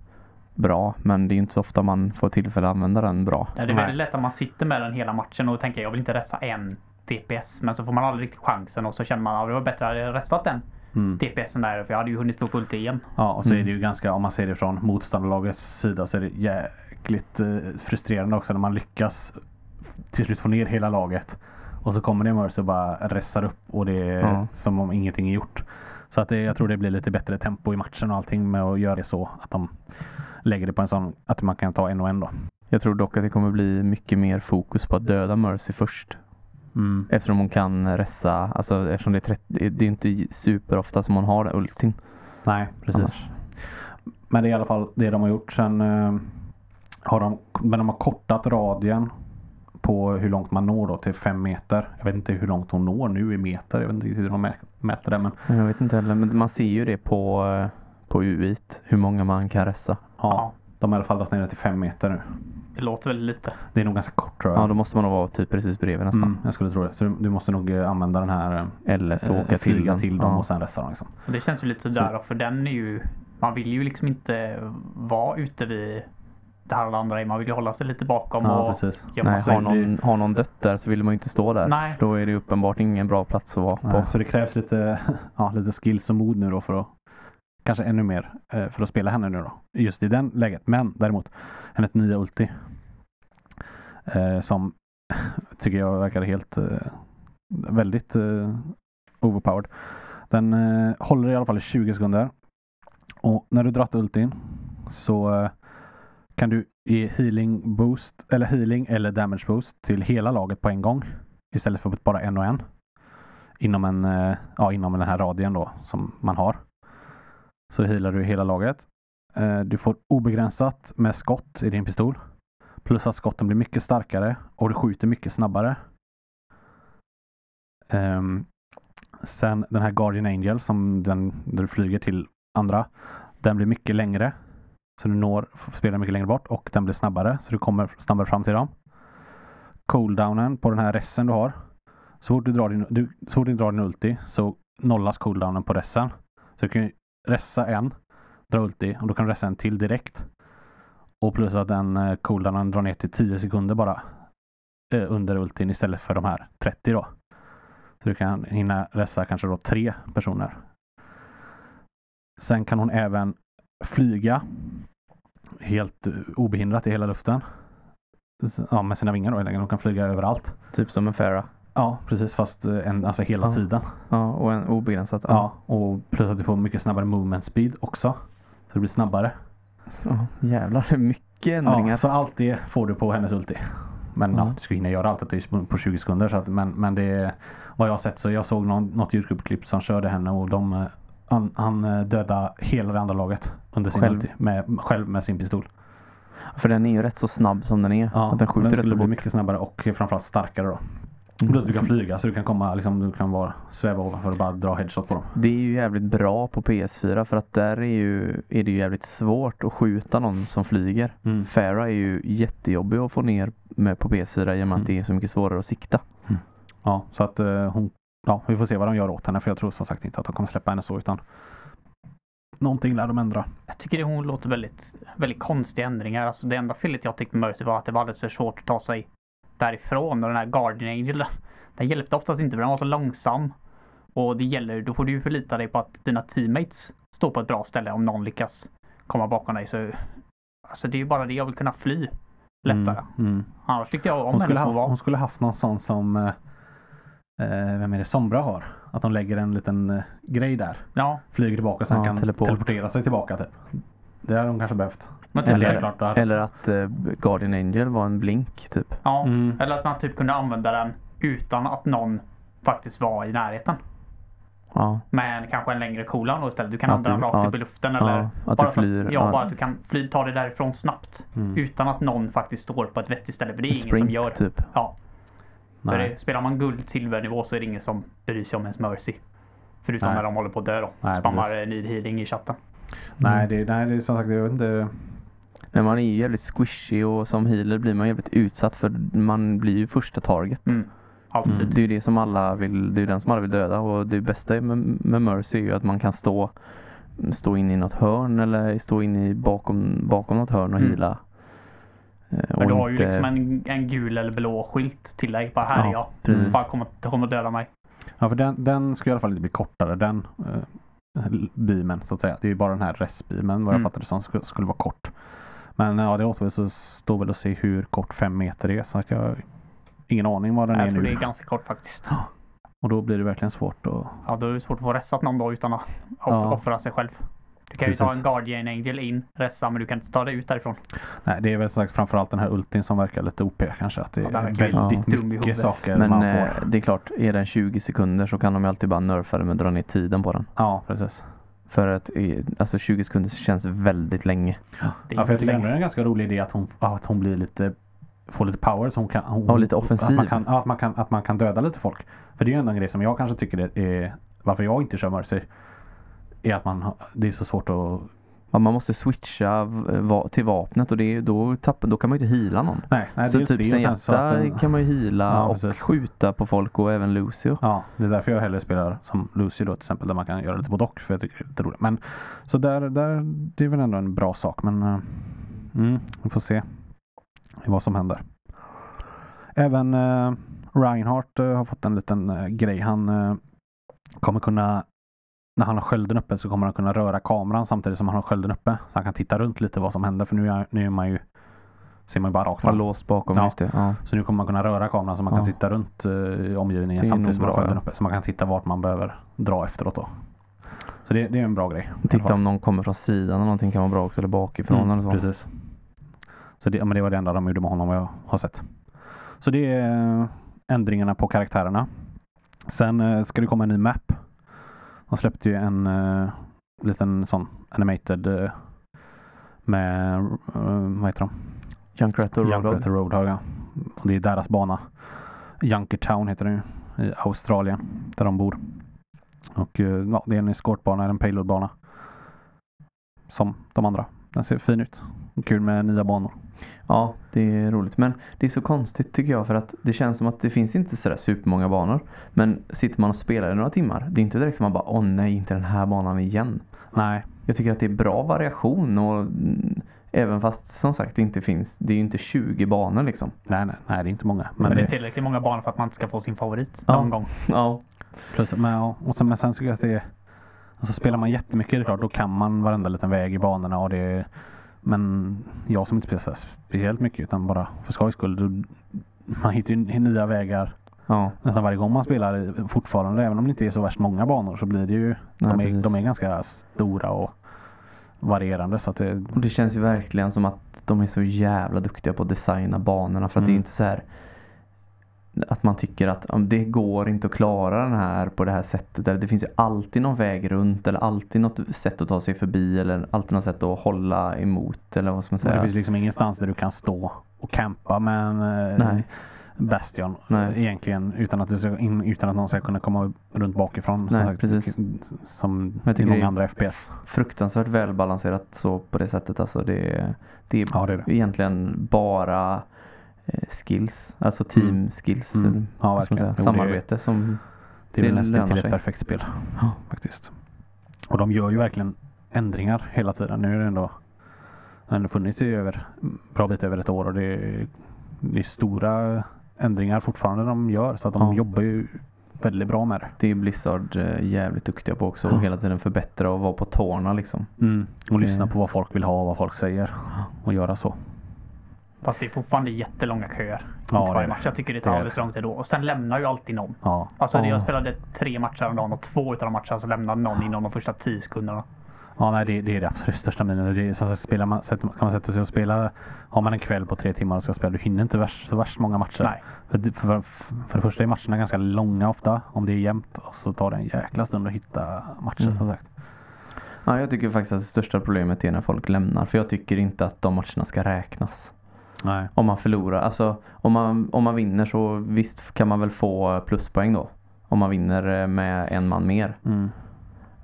bra. Men det är inte så ofta man får tillfälle att använda den bra. Ja, det är Nej. väldigt lätt att man sitter med den hela matchen och tänker jag vill inte resa en DPS. Men så får man aldrig riktigt chansen och så känner man att det var bättre att jag restat den Mm. DPSen där för jag hade ju hunnit få ulti igen. Ja, och så Mm. är det ju ganska, om man ser det från motståndarlagets sida så är det jäkligt eh, frustrerande också när man lyckas till slut få ner hela laget. Och så kommer det Mercy och bara ressar upp och det är Ja. som om ingenting är gjort. Så att det, jag tror det blir lite bättre tempo i matchen och allting med att göra det så att de lägger det på en sån att man kan ta en och en då. Jag tror dock att det kommer bli mycket mer fokus på att döda Mercy först. Mm. Eftersom hon kan ressa, alltså eftersom det är 30, det är inte superofta som hon har den ultin. Nej, precis. Annars. Men det är i alla fall det de har gjort. Sen eh, har de, men de har kortat radien på hur långt man når då till fem meter. Jag vet inte hur långt hon når nu i meter. Jag vet inte riktigt hur de mä- mäter det. Men Jag vet inte heller, men man ser ju det på, eh, på UIT, hur många man kan ressa. ja, de har i alla fall dragit ner det till fem meter nu. Det låter väldigt lite. Det är nog ganska kort tror jag. Ja, då måste man nog vara typ precis bredvid nästan. mm, jag skulle tro det. Så du, du måste nog eh, använda den här Eller att eh, åka till den. till dem Ja. och sen resta dem. Liksom. Och det känns ju lite sådär då, för den är ju Man vill ju liksom inte vara ute vid det här alla andra är. Man vill ju hålla sig lite bakom Ja, och precis. gömma Nej, sig. har någon, har någon dött där så vill man ju inte stå där. Nej. Då är det uppenbart ingen bra plats att vara Nej, på. så det krävs lite, ja, lite skills och mod nu då för att kanske ännu mer eh, för att spela henne nu då. Just i den läget. Men däremot hennes nya ulti eh, som tycker jag verkar helt eh, väldigt eh, overpowered. Den eh, håller i alla fall i 20 sekunder. Och när du dratt ultin så eh, kan du ge healing boost eller healing eller damage boost till hela laget på en gång istället för bara en och en inom, en, eh, ja, inom den här radien då som man har. Så healar du hela laget. Eh, du får obegränsat med skott i din pistol. Plus att skotten blir mycket starkare och du skjuter mycket snabbare. Ehm, sen den här Guardian Angel som den där du flyger till andra. Den blir mycket längre. Så du når spelaren mycket längre bort och den blir snabbare så du kommer snabbare fram till dem. Cooldownen på den här ressen du har så fort du drar din, du, så fort du drar din ulti så nollas cooldownen på ressen. Så du kan ressa en, dra ulti och då kan du ressa en till direkt. Och plus att den eh, cooldownen drar ner till 10 sekunder bara eh, under ultin istället för de här 30 då. Så du kan hinna ressa kanske då tre personer. Sen kan hon även flyga helt eh, obehindrat i hela luften. Ja, med sina vingar då. Hon kan flyga överallt. Typ som en Farah. Ja, precis. Fast eh, en, alltså hela Ja. tiden. Ja, och en obegränsat. Ja, och plus att du får mycket snabbare movement speed också. Så det blir snabbare. Ja, jävlar, mycket ändringar. Ja, så allt det får du på hennes ulti. Men ja. Ja. du ska hinna göra allt det på 20 sekunder. Så att, men, men det är vad jag har sett så jag såg någon, något Youtube-klipp som körde henne och de eh, han, han eh, dödade hela det andra laget under sin Själv? ulti. Med, själv med sin pistol. För den är ju rätt så snabb som den är. Ja, att den skjuter den rätt skulle så bli mycket snabbare och framförallt starkare då. Mm. Plus du kan flyga så du kan komma liksom, du kan vara sväva ovanför och bara dra headshot på dem. Det är ju jävligt bra på PS4 för att där är, ju, är det ju jävligt svårt att skjuta någon som flyger. Mm. Farah är ju jättejobbig att få ner med på PS4 i och med Mm. att det är så mycket svårare att sikta. Ja, så att eh, hon, ja, vi får se vad de gör åt henne för jag tror som sagt inte att de kommer släppa henne så utan någonting lär de ändra. Jag tycker det hon låter väldigt, väldigt konstiga ändringar. Alltså det enda felet jag tyckte med Mercy var att det var alldeles för svårt att ta sig därifrån. Och den här Guardian Angel, den hjälpte oftast inte för den var så långsam. Och det gäller, då får du ju förlita dig på att dina teammates står på ett bra ställe om någon lyckas komma bakom dig. Så, alltså det är ju bara det jag vill kunna fly lättare. Mm, mm. Annars tyckte jag om Hon, skulle haft, var. hon skulle haft någon sån som eh, eh, vem är det, Sombra har. Att de lägger en liten eh, grej där. Ja, Flyger tillbaka och sen Ja, kan teleport. teleportera sig tillbaka typ. Det hade de kanske behövt. Men typ, Eller- klart, då Eller att eh, Guardian Angel var en blink typ. ja. Mm. Eller att man typ kunde använda den utan att någon faktiskt var i närheten. Ja, Med en, kanske en längre cooldown då istället. Du kan Att använda den du- rakt ja, upp i luften eller ja, att bara du för flyr. ja, bara att du kan fly, ta dig därifrån snabbt. Mm. Utan att någon faktiskt står på ett vettigt ställe. För det är ingen sprint, som gör. typ. Ja, för Nej. det, spelar man guld silvernivå så är det ingen som bryr sig om ens mercy. Förutom Nej. när de håller på att dö då. Nej, Spammar precis. eh, need healing i chatten. Nej, det, nej, det är som sagt, jag vet inte. Men man är ju jävligt squishy och som healer blir man jävligt utsatt för man blir ju första target. Mm. Alltid. Mm. Det är ju det som alla vill, det är den som alla vill döda och det bästa med, med Mercy är ju att man kan stå stå in i något hörn eller stå in i bakom, bakom något hörn och Mm. heala. Eh, Men du har ju inte- liksom en, en gul eller blå skylt till dig. Bara här är jag. Bara kommer, kommer att döda mig. Ja, för den, den ska i alla fall inte bli kortare, den eh, beamen så att säga. Det är ju bara den här restbeamen vad jag Mm. fattade som skulle, skulle vara kort. Men ja, det återstår så står väl att se hur kort fem meter är. Så att jag har ingen aning vad den Jag är tror nu. det är ganska kort faktiskt. Och då blir det verkligen svårt att... Ja, då är det svårt att få restat någon dag utan att off- Ja. offra sig själv. Du kan ju ta Precis. en Guardian Angel in, resta, men du kan inte ta dig ut därifrån. Nej, det är väl som sagt framförallt den här ultin som verkar lite OP kanske. Att det Ja, är väldigt i mycket saker Men man eh, får. det är klart, är den 20 sekunder så kan de ju alltid bara nerfa den med att dra ner tiden på den. Ja, precis. För att eh, alltså 20 sekunder känns väldigt länge. Ja, för jag tycker ändå det är en ganska rolig idé att hon, att hon blir lite får lite power så hon kan... Hon, Ja, lite offensiv. Att man, kan, att, man kan, att man kan döda lite folk. För det är ju en grej som jag kanske tycker är varför jag inte kör Mercy. Är att man, det är så svårt att... Ja, man måste switcha va- till vapnet och det då, tappar, då kan man ju inte heala någon. Nej, nej så typ det Zenyatta att den- kan man ju heala Ja, och precis. skjuta på folk och även Lucio. Ja, det är därför jag hellre spelar som Lucy då till exempel där man kan göra lite både och för jag tycker det är lite roligt. Men så där, där, det är väl ändå en bra sak men eh, mm, vi får se vad som händer. Även eh, Reinhardt eh, har fått en liten eh, grej. Han eh, kommer kunna när han har skölden uppe så kommer han kunna röra kameran samtidigt som han har skölden uppe. Så han kan titta runt lite vad som händer för nu är, nu är man ju ser man ju bara rakt fram. låst bakom, Ja. Ja. Så nu kommer man kunna röra kameran så man kan Ja. sitta runt uh, omgivningen samtidigt som man har skölden uppe. Så man kan titta vart man behöver dra efteråt då. Så det, det är en bra grej. Titta om någon kommer från sidan eller någonting kan vara bra också eller bakifrån Mm, eller så. Precis. Så det, men det var det enda de gjorde med honom vad jag har sett. Så det är eh, ändringarna på karaktärerna. Sen eh, ska det komma en ny map. De släppte ju en eh, liten sån animated eh, med, eh, vad heter de? Junkrat och Roadhog. Junkrat Roadhog. ja. Och det är deras bana. Junkertown heter det ju. I Australien. Där de bor. Och eh, ja, det är en eskortbana, en payloadbana. Som de andra. Den ser fin ut. Kul med nya banor. Ja, det är roligt. Men det är så konstigt tycker jag för att det känns som att det finns inte sådär supermånga banor. Men sitter man och spelar i några timmar, det är inte direkt som man bara åh nej, inte den här banan igen. Nej, Jag tycker att det är bra variation och mm, även fast som sagt det inte finns, det är ju inte 20 banor liksom. nej, nej, nej, det är inte många. Men Men det är tillräckligt många banor för att man inte ska få sin favorit Ja. någon gång. Ja, plus, men, och sen, men sen tycker jag att det är Alltså spelar man jättemycket, det är klart, då kan man varenda liten väg i banorna och det Men jag som inte spelar speciellt mycket utan bara för skojs skull. Man hittar ju nya vägar ja, nästan varje gång man spelar fortfarande. Även om det inte är så värst många banor så blir det ju nej, de, är, de är ganska stora och varierande. Så det, Och det känns ju verkligen som att de är så jävla duktiga på att designa banorna för att det är Mm. inte så här att man tycker att det går inte att klara den här på det här sättet. Eller det finns ju alltid någon väg runt eller alltid något sätt att ta sig förbi eller alltid något sätt att hålla emot eller vad ska man det säga. finns liksom ingenstans där du kan stå och campa med en eh, Nej. Bastion Nej. egentligen utan att, du ska in, utan att någon ska kunna komma runt bakifrån. som Nej, sagt, precis. Som Jag i många det andra FPS. Fruktansvärt välbalanserat så på det sättet. Alltså det, det är Ja, det är det. egentligen bara skills, alltså team skills. Mm. eller Ja, verkligen. säga, Jo, det är- samarbete som Det är väl Det nästan lönar till ett sig. perfekt spel. Ja. Faktiskt. Och de gör ju verkligen ändringar hela tiden. Nu är det ändå, det ändå funnits i över, bra bit över ett år och det är, det är stora ändringar fortfarande de gör. Så att de Ja. jobbar ju väldigt bra med det. det är Blizzard eh, jävligt duktiga på också. Och hela tiden förbättra och vara på tårna liksom. Och lyssna Det- på vad folk vill ha och vad folk säger. Och göra så. Fast det är fortfarande jättelånga köer. Ja, det varje det. match. Jag tycker det Det tar är alldeles för lång tid då. Och sen lämnar ju alltid någon. Ja. Alltså Ja. jag spelade tre matcher om dagen och två utav de matcherna så lämnade någon inom de första tio sekunderna. Ja, nej, det, det är det absolut största minus. Det så spelar man, kan man sätta sig och spela, har man en kväll på tre timmar och ska spela, du hinner inte värst, så värst många matcher. Nej. För, det- för, för det första är matcherna ganska långa ofta, om det är jämnt. Och så tar det en jäkla stund att hitta matcher Mm. som sagt. Ja, jag tycker faktiskt att det största problemet är när folk lämnar. För jag tycker inte att de matcherna ska räknas. Nej. Om man förlorar. Alltså om man, om man vinner så visst kan man väl få pluspoäng då. Om man vinner eh, med en man mer. Mm.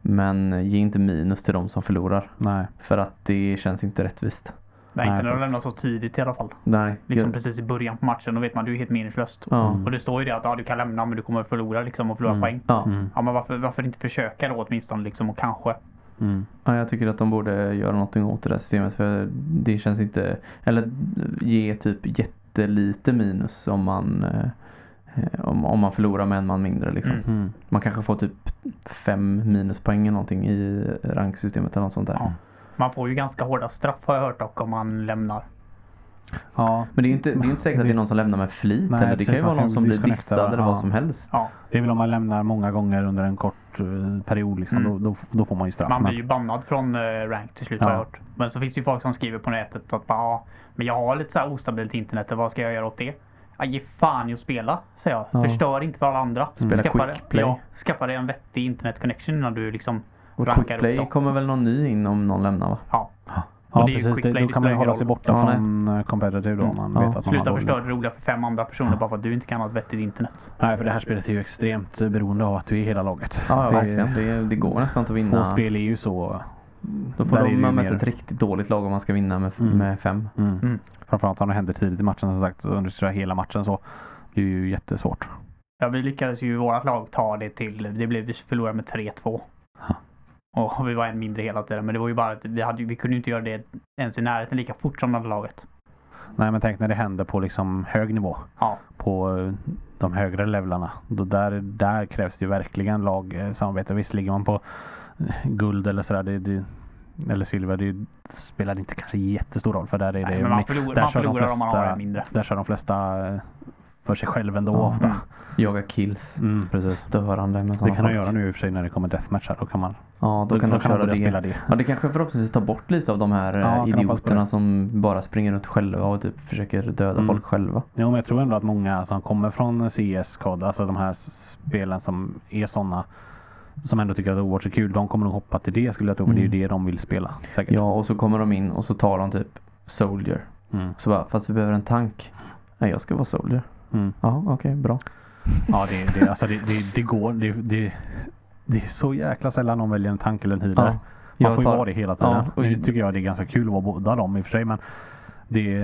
Men ge inte minus till de som förlorar. Nej. För att det känns inte rättvist. Nej, inte när de lämnar så tidigt i alla fall. Nej. Liksom jag- precis i början på matchen. Då vet man att du är helt meningslöst. ja. Mm. Och det står ju det att ja, du kan lämna men du kommer att förlora liksom och förlora Mm. poäng. Ja. Mm. Ja men varför, varför inte försöka då åtminstone liksom och kanske. Mm. ja, jag tycker att de borde göra någonting åt det där systemet. För det känns inte... Eller ge typ jättelite minus om man... eh, Om, om man förlorar med en man mindre liksom. Mm. Mm. Man kanske får typ fem minuspoäng eller någonting i ranksystemet eller något sånt där. Ja. Man får ju ganska hårda straff har jag hört dock om man lämnar. Ja, Men det är inte, det är inte säkert att det är någon som lämnar med flit Nej, heller. Det kan ju vara någon som blir dissad eller vad ja. som helst. Ja, det är väl om man lämnar många gånger under en kort eh, period liksom. Mm. Då, då, då får man ju straff. man blir ju bannad från uh, rank till slut Ja. har jag hört. Men så finns det ju folk som skriver på nätet att bara, ja, men jag har lite så här ostabilt internet, vad ska jag göra åt det? Ja, ge fan i att spela, säger jag. Ja. Förstör inte för alla andra. Spela skaffa, quick play. Ja, skaffa dig en vettig internet connection innan du liksom, Och rankar quick upp dem. kommer väl någon ny in om någon lämnar va? ja. Ja, är precis. Det, då kan man ju hålla sig borta Ja, nej. från eh, competitive då. Om man Ja. vet att man Sluta förstöra det roliga för fem andra personer bara för att du inte kan ha ett vettigt internet. Nej, för det här spelet är ju extremt beroende av att du är hela laget. Ja, ja det, verkligen. Det, det går nästan inte att vinna. Få spel är ju så... Då får är de ju möta ett riktigt dåligt lag om man ska vinna med, Mm. med fem. Mm. Mm. Framförallt om det händer tidigt i matchen som sagt. Kör hela matchen så blir det ju jättesvårt. Ja, vi lyckades ju i vårt lag ta det till, det blev, vi förlorade med 3-2. Och vi var en mindre hela tiden. Men det var ju bara att vi, hade, vi kunde inte göra det ens i närheten lika fort som andra laget. Nej men tänk när det händer på liksom hög nivå. Ja, På eh, de högre levlarna. Då där, där krävs det ju verkligen lagsamarbete. Visst ligger man på eh, guld eller sådär. Det, det, eller silver. Det spelar inte kanske jättestor roll. För där är det nej, men man, förlorar, där man kör de förlorar om man har flesta- mindre. där kör de flesta eh, för sig själv ändå Ja. ofta. Mm. Jaga kills. Mm, precis. Störande med Det kan de folk. göra nu i och för sig när det kommer deathmatch här. Då kan man, Ja, då, kan de köra börja det. spela det. Ja, det kanske förhoppningsvis tar bort lite av de här eh, Ja, kan på idioterna det. som bara springer runt själva och typ försöker döda Mm. folk själva. Jo, men jag tror ändå att många som kommer från CS kod, alltså de här spelen som är sådana som ändå tycker att Overwatch är kul, de kommer nog hoppa till det skulle jag tro. För det är ju Mm. det de vill spela. Säkert. Ja, och så kommer de in och så tar de typ Soldier. Mm. Så bara, fast vi behöver en tank. Nej, jag ska vara Soldier. Mm. Ja, okej, bra. Ja, det, det, alltså det, det, det går. Det, det, det är så jäkla sällan någon väljer en tank eller en healer. Ja, Man jag får ju tar- vara det hela tiden. Ja, och- Nu tycker jag det är ganska kul att vara båda dem i och för sig. Men det,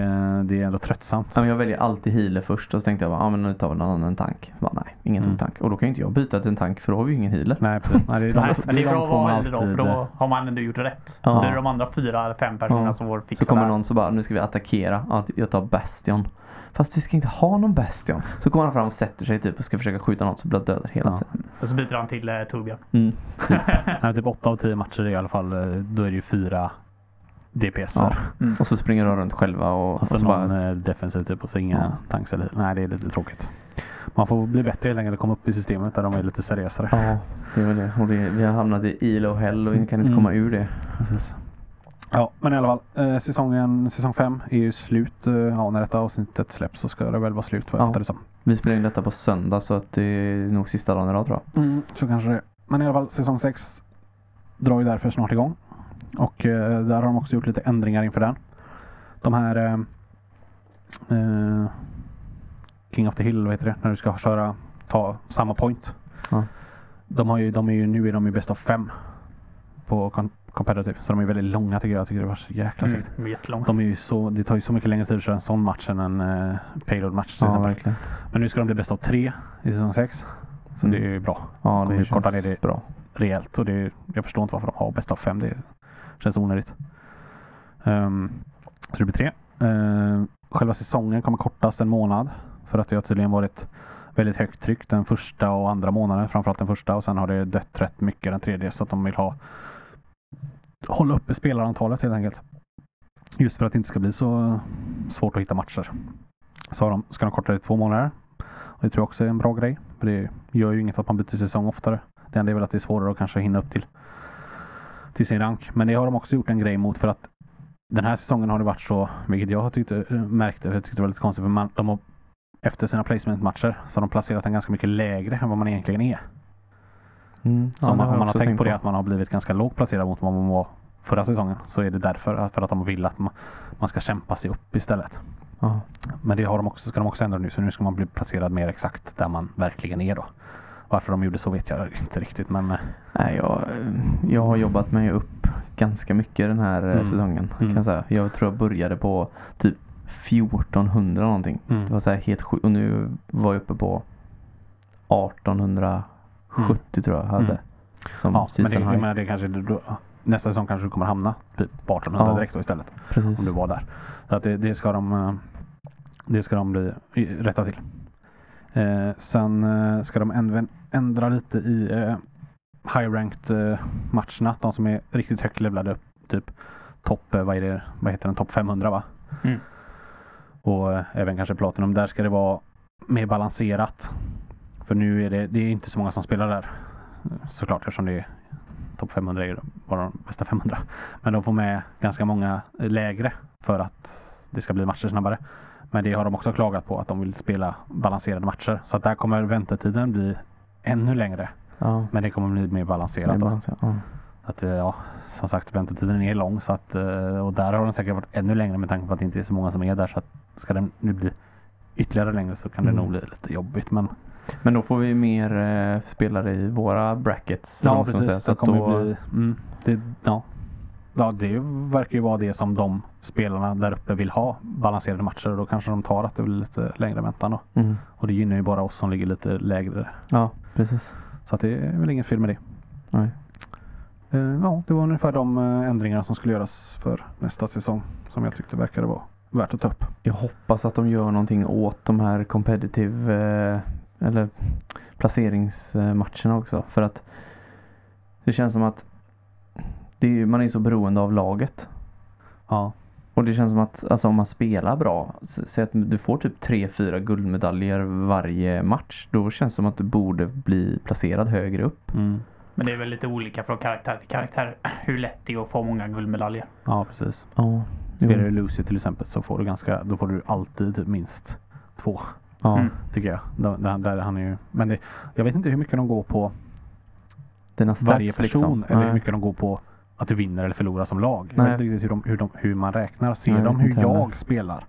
det är ändå tröttsamt. Ja, men jag väljer alltid healer först och så tänkte jag bara, ja men nu tar vi någon annan tank. Bara, nej, ingen Mm. tank. Och då kan ju inte jag byta till en tank för då har vi ju ingen healer. Nej, precis. Nej, det är, Nej, det är bra att vara äldre då, för då har man ändå gjort rätt. Ja. Då är det de andra fyra eller fem personerna Ja. som får fixa Så kommer det här. någon så bara, nu ska vi attackera. Ja, jag tar Bastion. Fast vi ska inte ha någon Bastion. Så kommer han fram och sätter sig typ och ska försöka skjuta någon så blir dödad hela Ja. tiden. Och så byter han till eh, Torbjörn. Mm. Nej, typ 8 av 10 matcher i alla fall. eh, Då är det ju fyra DPS. Ja. Mm. Och så springer de runt själva och, Och och så så bara... någon eh, defensiv typ och så inga Ja. tanks eller Nej, det är lite tråkigt. Man får bli bättre helt enkelt att komma upp i systemet där de är lite seriösare. Ja, det är väl det. Och det, vi har hamnat i ilo hell och vi kan inte Mm. komma ur det. Precis. Ja, men i alla fall. Eh, säsongen, säsong 5 är ju slut. Eh, ja, när detta avsnittet släpps så ska det väl vara slut vad jag Ja. det som. Vi spelar in detta på söndag så att det är nog sista dagen idag tror jag. Mm, så kanske det är. Men i alla fall, säsong 6 drar ju därför snart igång. Och eh, där har de också gjort lite ändringar inför den. De här eh, eh, King of the Hill, vad heter det? När du ska köra, ta samma point. Ja. De, har ju, de är ju, nu är de ju bäst av fem på competitive. Så de är väldigt långa tycker jag. Jag tycker det var så jäkla Mm. segt. De är jättelånga. De är ju så, det tar ju så mycket längre tid att köra en sån match än en uh, payload-match till Ja, verkligen. Men nu ska de bli bäst av tre i säsong 6. Så Mm. det är ju bra Ja, det korta känns ner det. bra. rejält. Och det, jag förstår inte varför de har bäst av fem. Det känns onödigt. Ehm, så det blir tre. Ehm, själva säsongen kommer kortas en månad. För att det har tydligen varit väldigt högt tryck den första och andra månaden. Framförallt den första och sen har det dött rätt mycket den tredje. Så att de vill ha hålla uppe spelarantalet helt enkelt. Just för att det inte ska bli så svårt att hitta matcher. Så har de, ska de korta det två månader. Och det tror jag också är en bra grej. För det gör ju inget att man byter säsong oftare. Det enda är väl att det är svårare att kanske hinna upp till till sin rank. Men det har de också gjort en grej mot för att den här säsongen har det varit så, vilket jag har eh, märkte, jag tyckte det var lite konstigt, för man, de har, efter sina placement-matcher så har de placerat den ganska mycket lägre än vad man egentligen är. Mm. Ja, man, har om man har tänkt på det att man har blivit ganska lågt placerad mot vad man var förra säsongen så är det därför, för att de vill att man, man ska kämpa sig upp istället. Ja. Men det har de också, ska de också ändra nu, så nu ska man bli placerad mer exakt där man verkligen är då. Varför de gjorde så vet jag inte riktigt men eh, Nej, jag, jag har jobbat mig upp ganska mycket den här eh, Mm. säsongen. Kan Mm. jag, säga. jag tror jag började på typ 1400 någonting. Mm. Det var så här helt sjukt. Och nu var jag uppe på 1870 tror jag hade. Mm. Som ja, men det, jag menar, det kanske, då, nästa säsong kanske du kommer hamna typ på 1800 Ja. direkt då istället. Precis. Om du var där. Så att det, det ska de eh, det ska de bli, rätta till. Eh, sen eh, ska de ändra, ändra lite i eh, high-ranked eh, matcherna. De som är riktigt högt levlade upp. Typ topp, eh, vad, är det, vad heter den, topp 500 va? Mm. Och eh, även kanske Platinum. Där ska det vara mer balanserat. För nu är det, det är inte så många som spelar där. Såklart eftersom det är topp 500 är bara de bästa 500. Men de får med ganska många lägre för att det ska bli matcher snabbare. Men det har de också klagat på att de vill spela balanserade matcher. Så att där kommer väntetiden bli ännu längre. Ja. Men det kommer bli mer balanserat. Då. balanserat, ja. Att, eh, ja, som sagt väntetiden är lång så att, eh, och där har den säkert varit ännu längre med tanke på att det inte är så många som är där. Så att ska den nu bli ytterligare längre så kan det Mm. nog bli lite jobbigt. Men Men då får vi mer eh, spelare i våra brackets. ja, precis. säga. Det Så att kommer då, bli, mm, det, ja. ja, det verkar ju vara det som de spelarna där uppe vill ha. Balanserade matcher och då kanske de tar att det blir lite längre väntan då. mm. Och det gynnar ju bara oss som ligger lite lägre. Ja, precis. Så att det är väl inget fel med det. Nej. Eh, ja, det var ungefär de eh, ändringarna som skulle göras för nästa säsong. Som jag tyckte verkade vara värt att ta upp. Jag hoppas att de gör någonting åt de här competitive eh, eller placeringsmatcherna också. För att det känns som att det är, ju- man är så beroende av laget. Ja, Och det känns som att alltså, om man spelar bra, säg att du får typ 3-4 guldmedaljer varje match. Då känns det som att du borde bli placerad högre upp. mm. Men det är väl lite olika från karaktär till karaktär hur lätt det är att få många guldmedaljer. ja precis. Ja. Spelar du Lucy till exempel så får du ganska, då får du alltid typ minst två. Ja. Mm. Tycker jag. Där, där, han är ju, men det, jag vet inte hur mycket de går på Dina stats varje person liksom. eller hur mycket de går på att du vinner eller förlorar som lag. Jag Nej. vet inte hur, de, hur, de, hur man räknar. Ser Nej, jag de hur inte jag heller. spelar?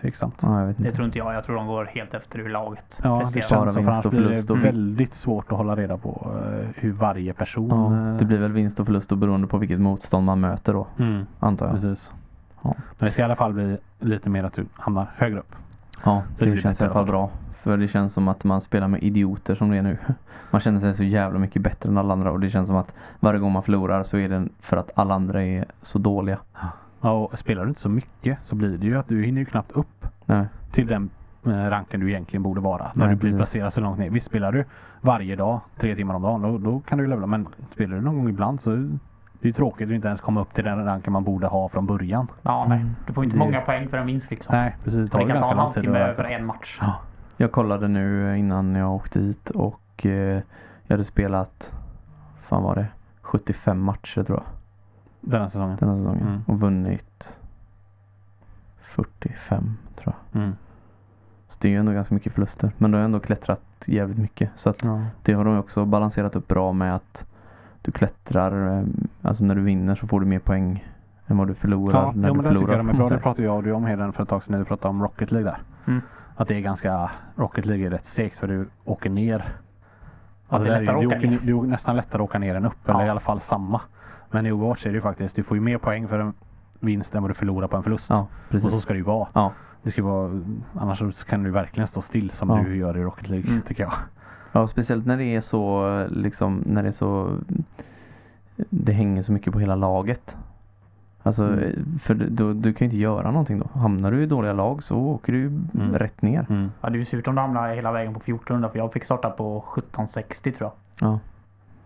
Tveksamt. Ja, jag Det inte. tror inte jag. Jag tror de går helt efter hur laget Ja, det presterar. känns Bara så. För annars och blir förlust det väldigt svårt att hålla reda på eh, hur varje person... Ja, eh, det blir väl vinst och förlust och beroende på vilket motstånd man möter då, mm, antar jag. precis. Ja. Men det ska i alla fall bli lite mer att du hamnar högre upp. Ja, det det, känns i alla fall bra. För det känns som att man spelar med idioter som det är nu. Man känner sig så jävla mycket bättre än alla andra och det känns som att varje gång man förlorar så är det för att alla andra är så dåliga. Ja, och spelar du inte så mycket så blir det ju att du hinner ju knappt upp Nej. till den eh, ranken du egentligen borde vara. När Nej, du blir precis. placerad så långt ner. Visst spelar du varje dag, tre timmar om dagen, då, då kan du levla. Men spelar du någon gång ibland så det är tråkigt att inte ens komma upp till den ranken man borde ha från början. Ja, nej. Mm. Du får inte Det- många poäng för en vinst liksom. Nej, precis. Det Och tar det kan ta en halvtimme över en match. Ja. Jag kollade nu innan jag åkte hit och eh, jag hade spelat, fan var det, 75 matcher tror jag Den här säsongen. den här säsongen. Mm. Och vunnit 45 tror jag. Mm. Så det är ju ändå ganska mycket förluster. Men då har jag ändå klättrat jävligt mycket. Så att Ja. det har de också balanserat upp bra med att du klättrar, eh, alltså när du vinner så får du mer poäng än vad du förlorar Ja, när jo, du men det tycker förlorar. jag de är bra. Det pratade jag och du om Heden för ett tag sedan när vi pratade om Rocket League där. Mm. Att det är ganska, Rocket League är rätt segt för du åker ner. Ja, det är lättare att du, åker, ner. du åker nästan lättare att åka ner än upp. Ja. Eller i alla fall samma. Men i Overwatch är det ju faktiskt, du får ju mer poäng för en vinst än vad du förlorar på en förlust. Ja, och så ska det ju vara. Ja. Det ska vara, annars kan du verkligen stå still som Ja. du gör i Rocket League Mm. tycker jag. Ja, speciellt när det är så liksom, när det är så det hänger så mycket på hela laget. Alltså, Mm. för du- då, du kan ju inte göra någonting då. Hamnar du i dåliga lag så åker du Mm. rätt ner. Mm. Ja, det är ju surt om du hamnar hela vägen på 1400 för jag fick starta på 1760 tror jag. Ja.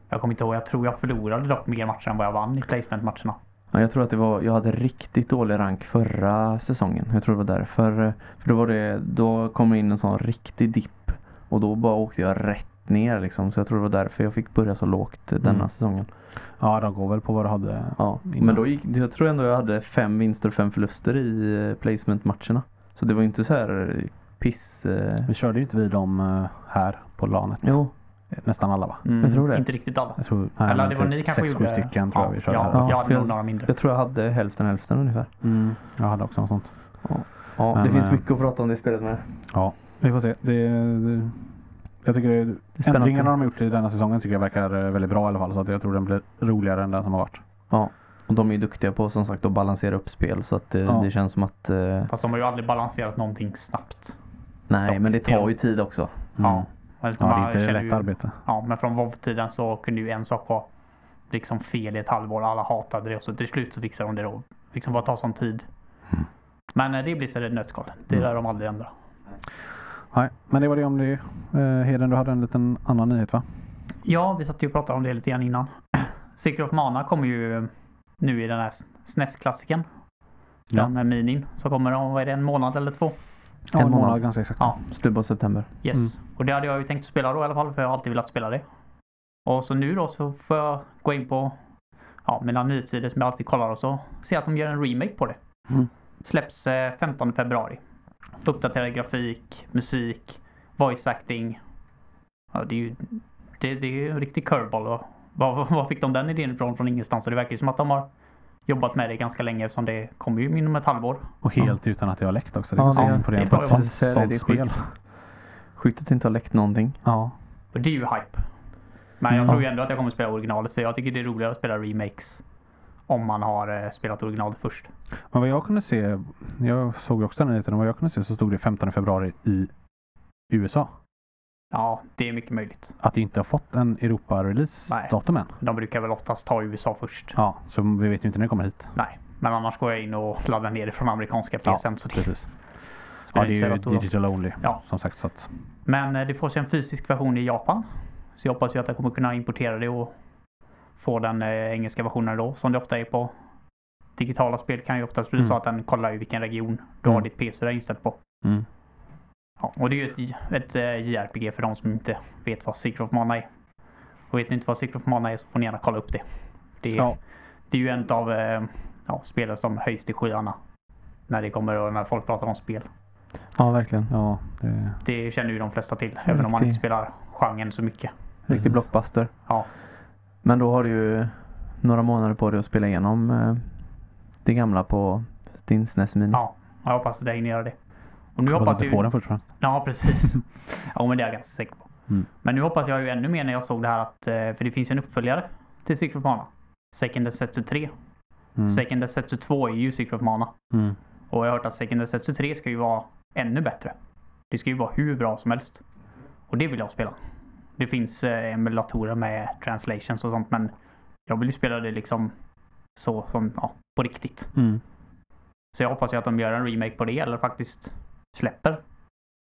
Jag kommer inte ihåg. Jag tror jag förlorade dock mer matcher än vad jag vann i placement-matcherna. Ja, jag tror att det var, jag hade riktigt dålig rank förra säsongen. Jag tror det var därför. För då var det, då kom det in en sån riktig dipp. Och då bara åkte jag rätt ner liksom. Så jag tror det var därför jag fick börja så lågt denna Mm. säsongen. Ja, de går väl på vad du hade. Ja, Innan. men då gick, jag tror ändå jag hade fem vinster och fem förluster i eh, placement-matcherna. Så det var ju inte så här eh, piss. Eh. Vi körde ju inte vi dem här på lanet. Jo, Nästan alla va? Mm, Jag tror det. Inte riktigt alla. Jag tror, nej, Eller det var typ ni kanske sex, gjorde. sju stycken tror jag vi körde ja, här. Ja, Ja, jag hade några mindre. jag tror jag hade hälften hälften ungefär. Mm, jag hade också något sånt. Ja, Men, det finns mycket att prata om det spelet med. Ja, vi får se. Det, det, jag tycker det, Det spännande. ändringarna de har gjort i denna säsongen tycker jag verkar eh, väldigt bra i alla fall. Så att jag tror den blir roligare än den som har varit. Ja, och de är ju duktiga på som sagt att balansera upp spel så att det, Ja. det känns som att eh, Fast de har ju aldrig balanserat någonting snabbt. nej Dock, men det tar ja. ju tid också. Ja. Eller Ja, det är inte lätt ju- arbete. Ja, men från WoW-tiden så kunde ju en sak vara liksom fel i ett halvår. Alla hatade det och så till slut så fixade de det då. Liksom bara ta sån tid. Mm. Men eh, det blir så ett nötskal. Det Mm. lär de aldrig ändra. Nej, men det var det om det. Eh, Heden, du hade en liten annan nyhet va? Ja, vi satt ju och pratade om det lite grann innan. Secret of Mana kommer ju nu i den här SNES-klassiken. Ja. Den med minin. Så kommer om, vad är det, en månad eller två? Ja, En en månad månad. ganska exakt. Ja. Slutet på september. Yes. Mm. Och det hade jag ju tänkt spela då i alla fall, för jag har alltid velat spela det. Och så nu då så får jag gå in på ja, mina nyhetssidor som jag alltid kollar och så ser jag att de gör en remake på det. Mm. Släpps eh, 15 februari. Uppdaterad grafik, musik, voice acting. Ja, det är ju det, det är en riktig curveball. Och Var, var fick de den idén ifrån? Från ingenstans. Och det verkar ju som att de har jobbat med det ganska länge eftersom det kommer ju inom ett halvår. Och helt utan att det har läckt också. Det Ja, är ja, det- imponerande det på ett var sånt, sånt det är spel. sjukt. Sjukt att det inte har läckt någonting. Ja. Och det är ju hype. Men jag Mm. tror ju ändå att jag kommer spela originalet för jag tycker det är roligare att spela remakes. Om man har eh, spelat originalet först. Men vad jag kunde se, jag såg också den nyheten, vad jag kunde se så stod det 15 februari i USA. Ja, det är mycket möjligt. Att det inte har fått en Europa-release-datum än. De brukar väl oftast ta USA först. Ja, så vi vet ju inte när det kommer hit. Nej, men annars går jag in och laddar ner det från amerikanska Ja, PSN. så det Precis. Ja, det är ju digital only. Ja. Som sagt så att. Men eh, det får sig en fysisk version i Japan. Så jag hoppas ju att jag kommer kunna importera det och få den eh, engelska versionen då. Som det ofta är på digitala spel kan ju oftast bli Mm. så att den kollar ju vilken region du har Mm. ditt PS4 inställt på. Mm. Ja, och det är ju ett, ett eh, JRPG för de som inte vet vad Secret of Mana är. Och vet ni inte vad Secret of Mana är så får ni gärna kolla upp det. Det är, Ja. det är ju en av eh, ja, spelen som höjs till skyarna. När det kommer och när folk pratar om spel. Ja, verkligen. Ja, det, Det känner ju de flesta till. Även om man Riktig- inte spelar genren så mycket. Riktig Precis. blockbuster. Ja. Men då har du ju några månader på dig att spela igenom eh, det gamla på din SNES Mini. Ja, jag hoppas att jag hinner göra det. Och nu hoppas hoppas att du ju... får den först och främst. Ja, precis. ja, men det är jag ganska säker på. Mm. Men nu hoppas jag ju ännu mer när jag såg det här att, eh, för det finns ju en uppföljare till Secret of Mana. Second Desetsu 3. Mm. Second Desetsu 2 är ju Secret of Mana. Mm. Och jag har hört att Second Desetsu 3 ska ju vara ännu bättre. Det ska ju vara hur bra som helst. Och det vill jag spela. Det finns eh, emulatorer med translations och sånt men jag vill ju spela det liksom så som, ja, på riktigt. Mm. Så jag hoppas ju att de gör en remake på det eller faktiskt släpper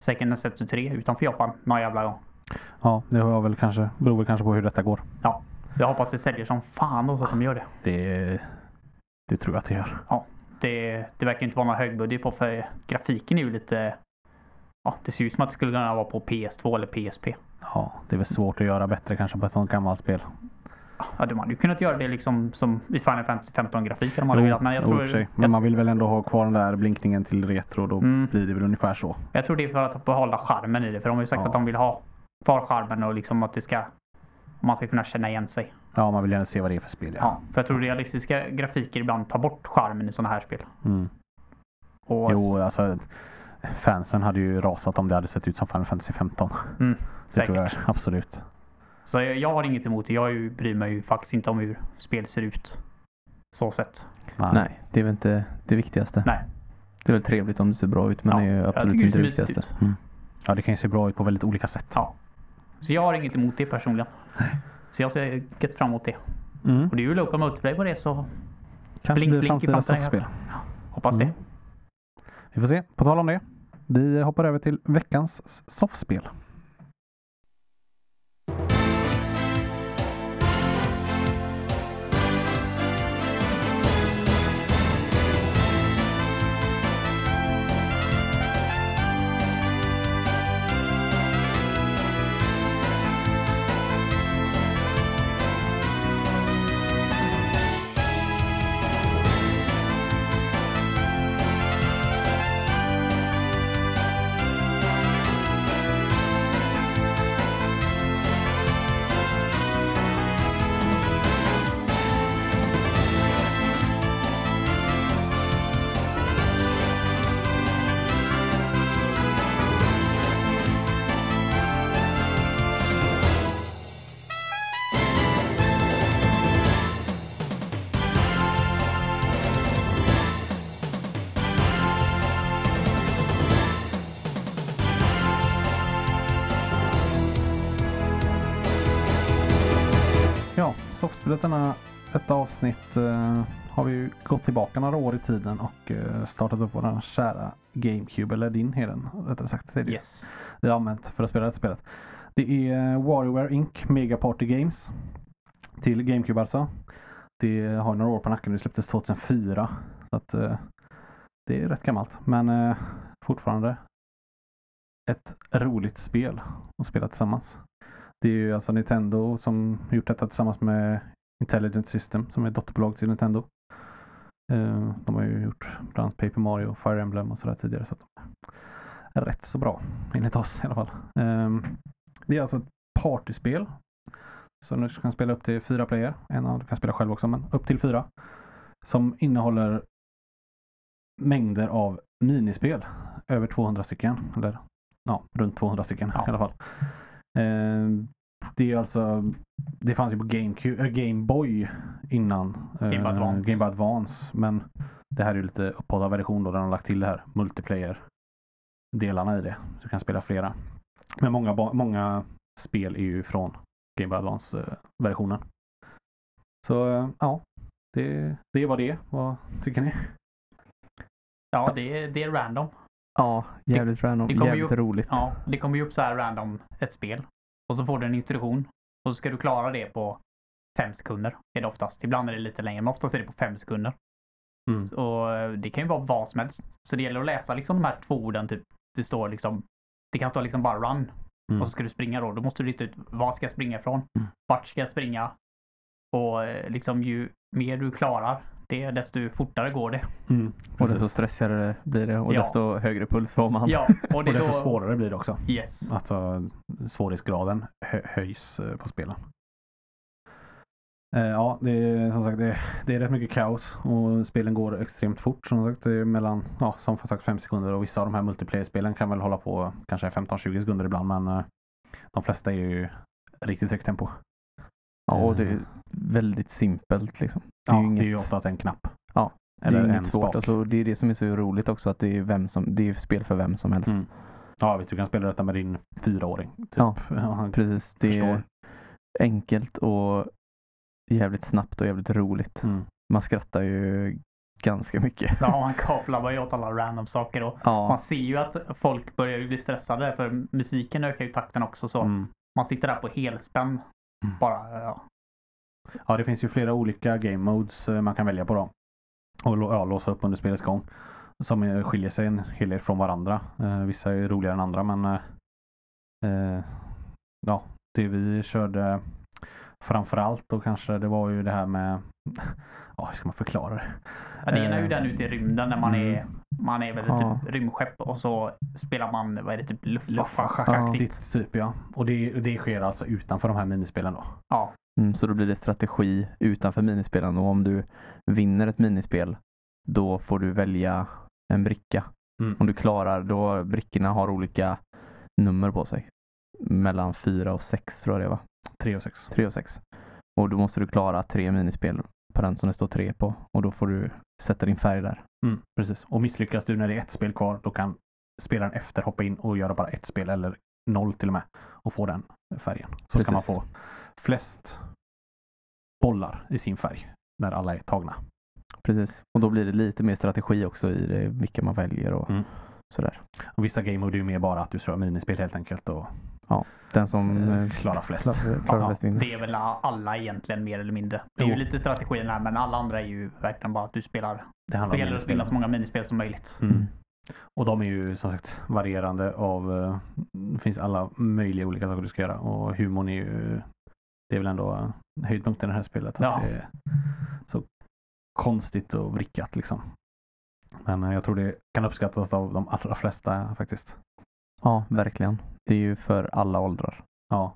Second Desetsu 3 utanför Japan någon jävla gång. Ja, det har väl kanske, beror väl kanske på hur detta går. Jag hoppas det säljer som fan då så att de gör det. Det, det tror jag att det gör. det. Det verkar inte vara någon högbudget på för grafiken är ju lite... Ja, det ser ut som att det skulle kunna vara på PS2 eller PSP. Ja, det är väl svårt att göra bättre kanske på ett sånt gammalt spel. Ja, de hade ju kunnat göra det liksom som i Final Fantasy 15 grafik om de hade velat. Men jag jo, tror. Men jag, man vill väl ändå ha kvar den där blinkningen till retro. Då Mm. blir det väl ungefär så. jag tror det är för att behålla charmen i det. För de har ju sagt Ja. att de vill ha kvar charmen och liksom att det ska... Man ska kunna känna igen sig. Ja, man vill gärna se vad det är för spel. Ja. Ja, för jag tror realistiska grafiker ibland tar bort charmen i sådana här spel. Mm. Och, Jo, alltså fansen hade ju rasat om det hade sett ut som Final Fantasy 15. Mm, det säkert. tror jag absolut. Så jag, jag har inget emot det. Jag ju, bryr mig ju faktiskt inte om hur spel ser ut. Så sett. Nej, det är väl inte det viktigaste. Nej. Det är väl trevligt om det ser bra ut men Ja, det är ju absolut inte det det viktigaste. ut. Ja, det kan ju se bra ut på väldigt olika sätt. Ja. Så jag har inget emot det personligen. Så jag ser gött fram emot det. Mm. Och det är ju local multiplayer på det så Kanske Blink, blir blink i framtida framtiden, softspel. hoppas Mm. det. Vi får se. På tal om det. Vi hoppar över till veckans s- soffspelet denna, detta avsnitt eh, har vi ju gått tillbaka några år i tiden och eh, startat upp våran kära GameCube, eller din Heden rättare sagt. Det är det Yes. vi har använt för att spela det spelet. Det är WarioWare Inc. Mega Party Games. Till GameCube alltså. Det har några år på nacken. Det släpptes 2004. Så att, eh, det är rätt gammalt. Men eh, fortfarande ett roligt spel att spela tillsammans. Det är ju alltså Nintendo som gjort detta tillsammans med Intelligent System som är dotterbolag till Nintendo. Eh, de har ju gjort bland annat Paper Mario, Fire Emblem och sådär tidigare. Så de är rätt så bra enligt oss i alla fall. Ehm, Det är alltså ett partyspel. Så nu kan spela upp till fyra player. En av du kan spela själv också, men upp till fyra. Som innehåller mängder av minispel. Över 200 stycken. Eller ja, runt 200 stycken Ja. i alla fall. Ehm, Det är alltså Det fanns ju på GameCube, äh, Game Boy innan. Game Boy eh, Advance. Game Boy Advance. Men det här är ju lite upphottad version då. Där de har lagt till det här multiplayer delarna i det. Så du kan spela flera. Men många, många spel är ju från Game Boy Advance-versionen. Så eh, ja, det, det vad det. Vad tycker ni? Ja, det det är random. Ja, jävligt random. det kommer Jävligt ju- roligt. Ja, det kommer ju upp så här random ett spel. Och så får du en instruktion. Och så ska du klara det på fem sekunder. Är det oftast. Ibland är det lite längre, men oftast är det på fem sekunder. Mm. Och eh, det kan ju vara vad som helst. Så det gäller att läsa liksom de här två orden typ. Det står liksom, det kan stå liksom bara run. Mm. Och så ska du springa då. Då måste du lista ut vad ska jag springa ifrån? Mm. Vart ska jag springa? Och eh, liksom ju mer du klarar, det, desto fortare går det. Mm, Och desto stressigare blir det och Ja. desto högre puls får man. Ja, och och det är desto då... svårare blir det också. Yes. Alltså svårighetsgraden hö höjs eh, på spelen. Eh, Ja, det är som sagt det, det är rätt mycket kaos och spelen går extremt fort. Som sagt, det är mellan, ja, som sagt, fem sekunder och vissa av de här multiplayer-spelen kan väl hålla på kanske 15-20 sekunder ibland, men eh, de flesta är ju riktigt högt tempo. Ja, och det är väldigt simpelt liksom. Det är Ja, ju inget, det är ju oftast en knapp. Ja, det är Eller ju en inget svårt. Alltså, det är det som är så roligt också att det är, vem som, det är spel för vem som helst. Mm. Ja, vet, du kan spela detta med din fyraåring. Typ. Ja. han Precis. Det förstår. är enkelt och jävligt snabbt och jävligt roligt. Mm. Man skrattar ju ganska mycket. Ja, man kaplar bara åt alla random saker och Ja, man ser ju att folk börjar bli stressade för musiken ökar ju takten också så Mm. man sitter där på helspänn. Mm. Bara, ja. Ja, det finns ju flera olika game modes eh, man kan välja på då. Och ja, låsa upp under spelets gång. Som eh, skiljer sig en hel del från varandra. Eh, vissa är roligare än andra men eh, ja, det vi körde framförallt då kanske det var ju det här med ja, hur ska man förklara det? Ja, det ena är ju Eh, den ute i rymden när man mm. är man är väl Ja. typ rymdskepp och så spelar man, vad är det, typ Luftfartsaktigt luftfartsaktigt. typ ja. Och det, det sker alltså utanför de här minispelen då. Ja, mm, så då blir det strategi utanför minispelen och om du vinner ett minispel då får du välja en bricka. Mm. Om du klarar, då brickorna har olika nummer på sig. Mellan fyra och sex tror jag det var. 3 och 6. Tre och sex. Och då måste du klara tre minispel på den som det står tre på och då får du sätta din färg där. Mm, precis. Och misslyckas du när det är ett spel kvar då kan spelaren efter hoppa in och göra bara ett spel eller noll till och med och få den färgen. Så ska man Precis. få flest bollar i sin färg när alla är tagna. Precis. Och då blir det lite mer strategi också i det, vilka man väljer och Mm. sådär. Och vissa game mode är ju mer bara att du kör minispel helt enkelt och Den som eh, eh, klarar flest. klarar, klarar Ja, flest vinner. det är väl alla egentligen mer eller mindre. Det är Jo. ju lite strategin här men alla andra är ju verkligen bara att du spelar. Det Det handlar gäller att spela så många minispel som möjligt. Mm. Mm. Och de är ju som sagt varierande av, eh, det finns alla möjliga olika saker du ska göra och humorn är ju, det är väl ändå eh, höjdpunkten i det här spelet. Att Ja. det är så konstigt och vrickat liksom. Men jag tror det kan uppskattas av de allra flesta faktiskt. Ja, verkligen. Det är ju för alla åldrar. Ja.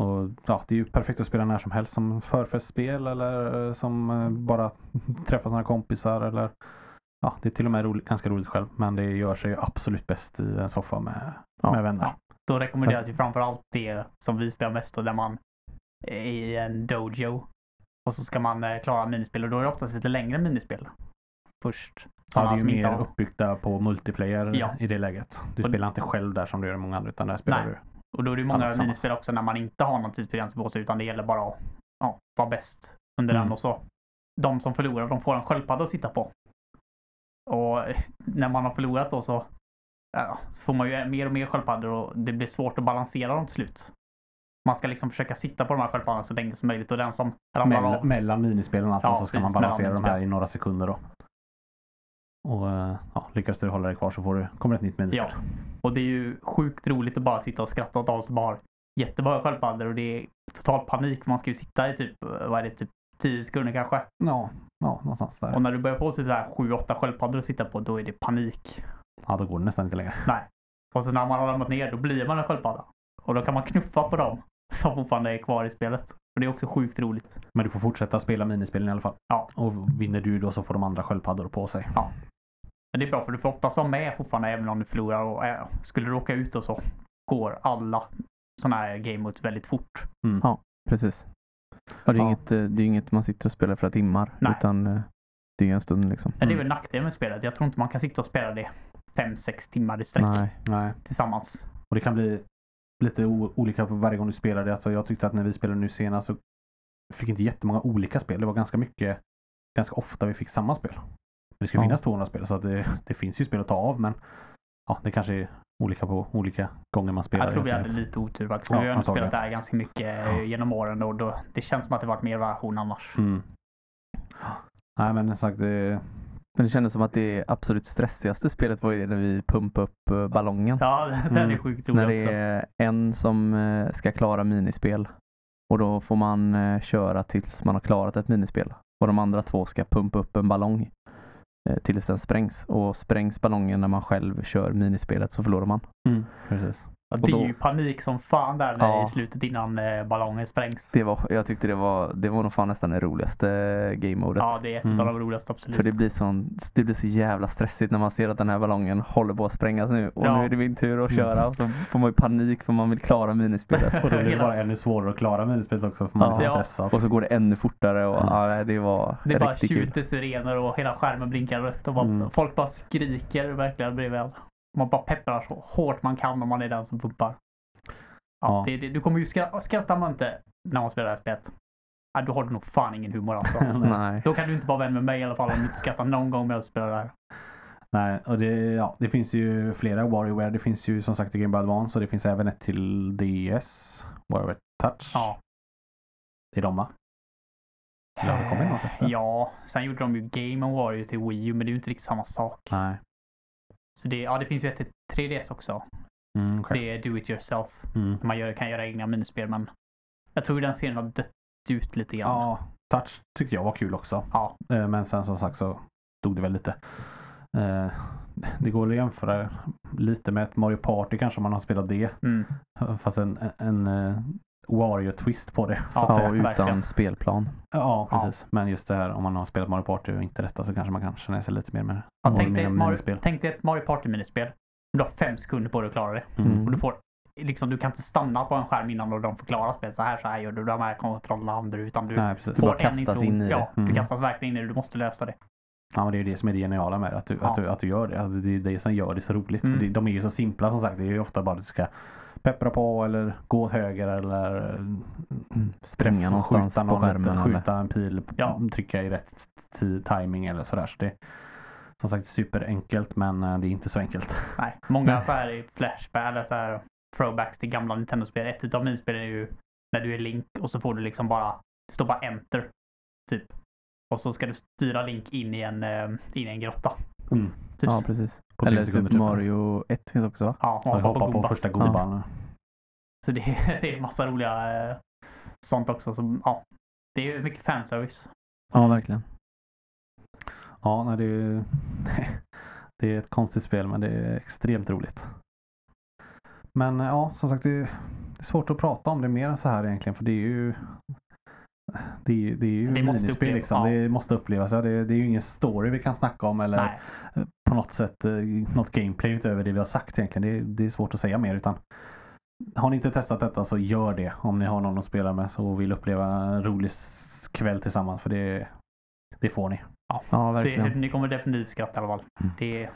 Och ja, det är ju perfekt att spela när som helst som förfestspel eller eh, som eh, bara träffa sina kompisar eller ja, det är till och med roligt, ganska roligt själv men det gör sig absolut bäst i en soffa med, Ja. med vänner. Ja. Då rekommenderas ju framförallt det som vi spelar mest och där man är i en dojo. Och så ska man eh, klara minispel och då är det oftast lite längre minispel. Först. Ja, det är ju inte mer har- uppbyggda på multiplayer Ja. i det läget. Du Och- spelar inte själv där som du gör i många andra utan där spelar Nej. du. Och då är det många minispel också när man inte har någon tidsbegränsning på sig utan det gäller bara att ja, vara bäst under Mm. den och så. De som förlorar, de får en sköldpadda att sitta på. Och när man har förlorat då så, ja, får man ju mer och mer sköldpaddor och det blir svårt att balansera dem till slut. Man ska liksom försöka sitta på de här sköldpaddorna så länge som möjligt och den som ramlar Mell- av. mellan minispelen alltså Ja, så ska man balansera mellan de här i några sekunder då. Och eh, ja, lyckas du hålla dig kvar så får du, kommer ett nytt minispel. Ja. Och det är ju sjukt roligt att bara sitta och skratta åt de som har jättebra sköldpaddor och det är total panik. Man ska ju sitta i typ, eh, vad är det, typ 10 sekunder kanske. Ja, ja någonstans där. Och när du börjar få typ 7-8 sköldpaddor att sitta på, då är det panik. Ja, då går det nästan inte längre. Nej. Och så när man har ramlat ner, då blir man en sköldpadda. Och då kan man knuffa på dem som fortfarande är kvar i spelet. Och det är också sjukt roligt. Men du får fortsätta spela minispelen i alla fall. Ja. Och vinner du då så får de andra sköldpaddor på sig. Men det är bra för du får oftast vara med fortfarande även om du förlorar. Och äh, skulle du råka ut och så går alla sådana här game väldigt fort. Mm. Ja. Precis. Ja, det, är Ja. Inget, eh, det är inget man sitter och spelar flera timmar. Nej. Utan eh, det är en stund liksom. Men det är Mm. väl nackdelen med spelet. Jag tror inte man kan sitta och spela det 5-6 timmar i sträck Nej. Nej. tillsammans. Och det kan bli lite olika på varje gång du spelar det. Alltså jag tyckte att när vi spelade nu senast så fick inte jättemånga olika spel. Det var ganska mycket, ganska ofta vi fick samma spel. Det ska Ja. finnas 200 spel så att det, det finns ju spel att ta av men ja, det kanske är olika på olika gånger man spelar. Jag tror vi hade lite otur faktiskt. Ja, vi har ju spelat det här ganska mycket eh, genom åren och då, det känns som att det varit mer variation annars. Mm. Nej men sagt, det, Men det kändes som att det absolut stressigaste spelet var ju det när vi pumpade upp eh, ballongen. Ja, den är Mm. sjukt När rolig det också. är en som eh, ska klara minispel. Och då får man köra tills man har klarat ett minispel. Och de andra två ska pumpa upp en ballong Eh, tills den sprängs. Och sprängs ballongen när man själv kör minispelet så förlorar man. mm, precis. Ja, det då- är ju panik som fan där när Ja. i slutet innan eh, ballongen sprängs. Det var, jag tyckte det var, det var nog fan nästan det roligaste eh, game-modet. Ja, det är ett Mm. av de roligaste absolut. För det blir, sån, det blir så jävla stressigt när man ser att den här ballongen håller på att sprängas nu. Och Ja. nu är det min tur att Mm. köra. Och så får man ju panik för man vill klara minispelet. Och då blir det bara ännu svårare att klara minispelet också för man är så Ja. stressad. Och så går det ännu fortare och Mm. ja, det var Det bara riktigt kul. tjuter sirener och hela skärmen blinkar rött och bara, Mm. folk bara skriker verkligen bredvid en. Man bara pepprar så hårt man kan om man är den som pumpar. Ja. Det, det, du kommer ju skratta, skrattar man inte när man spelar det här spelet. Ja, då har du nog fan ingen humor alltså. Nej. Då kan du inte vara vän med mig i alla fall om du inte skrattar någon gång med att spela det här. Nej, och det, ja, det finns ju flera WarioWare. Det finns ju som sagt i Game Boy Advance och det finns även ett till DS. WarioWare Touch. Ja. Det är de va? Eller har det kommit något efter? Ja, sen gjorde de ju Game Wario till Wii U, men det är ju inte riktigt samma sak. Nej. Så det, ja, det finns ju ett till 3DS också. Mm, okej. Det är Do It Yourself. mm. Man gör, kan göra egna minispel, men jag tror den serien har dött ut lite grann. Ja, Touch tyckte jag var kul också. Ja. Eh, Men sen som sagt så dog det väl lite. Eh, Det går att jämföra lite med ett Mario Party kanske om man har spelat det. Mm. Fast en, en, eh, Wario-twist på det. Så Ja, att Ja, säga. utan verkligen. spelplan. Ja, Ja. precis. Men just det här om man har spelat Mario Party och inte detta så kanske man kan känna sig lite mer med Ja, Mario- tänk, dig Mario, minispel. tänk dig ett Mario Party-minispel. Du har fem sekunder på dig att klara det. Mm. Och du får liksom, du kan inte stanna på en skärm innan och de förklarar spelet. Så här, så här gör du. De här kontrollerna använder du. Utan du Nej, precis. Du bara får en kastas in i det. Ja, Mm. du kastas verkligen in i det. Du måste lösa det. Ja, men det är ju det som är det geniala med det. Att du, Ja. att du, att du gör det. Alltså, det är det som gör det så roligt. Mm. För det, de är ju så simpla som sagt. Det är ju ofta bara att du ska peppra på eller gå åt höger eller Springa träffa- någonstans skjuta på skärmen. eller- Skjuta en pil, Ja. trycka i rätt timing eller sådär. Så det som sagt superenkelt men eh, det är inte så enkelt. Nej, många så här i Flashback eller så här throwbacks till gamla Nintendo-spel. Ett utav minispelen är ju när du är Link och så får du liksom bara, det står bara enter. Typ. Och så ska du styra Link in i en, eh, in i en grotta. Mm. Typ. Ja, precis. På tre Eller sekunder Super typ. Mario 1 finns också va? Ja, Ja, hoppa hoppa på, Goombas. första godballen. Så det är, det är massa roliga eh, sånt också. Så, ja, det är ju mycket fanservice. Ja, verkligen. Ja, nej, det, är, det är ett konstigt spel men det är extremt roligt. Men eh, ja, som sagt det är svårt att prata om det mer än så här egentligen för det är ju det är, det är ju Det måste minispel upplevas, liksom. ja. Det måste upplevas. Ja, det, det är ju ingen story vi kan snacka om eller Nej, på något sätt eh, något gameplay utöver det vi har sagt egentligen. Det, är- det är svårt att säga mer utan har ni inte testat detta så gör det om ni har någon att spela med så vill uppleva en rolig kväll tillsammans för det, det får ni. Ja, det, verkligen. ni kommer definitivt skratta i alla fall. Mm. Det,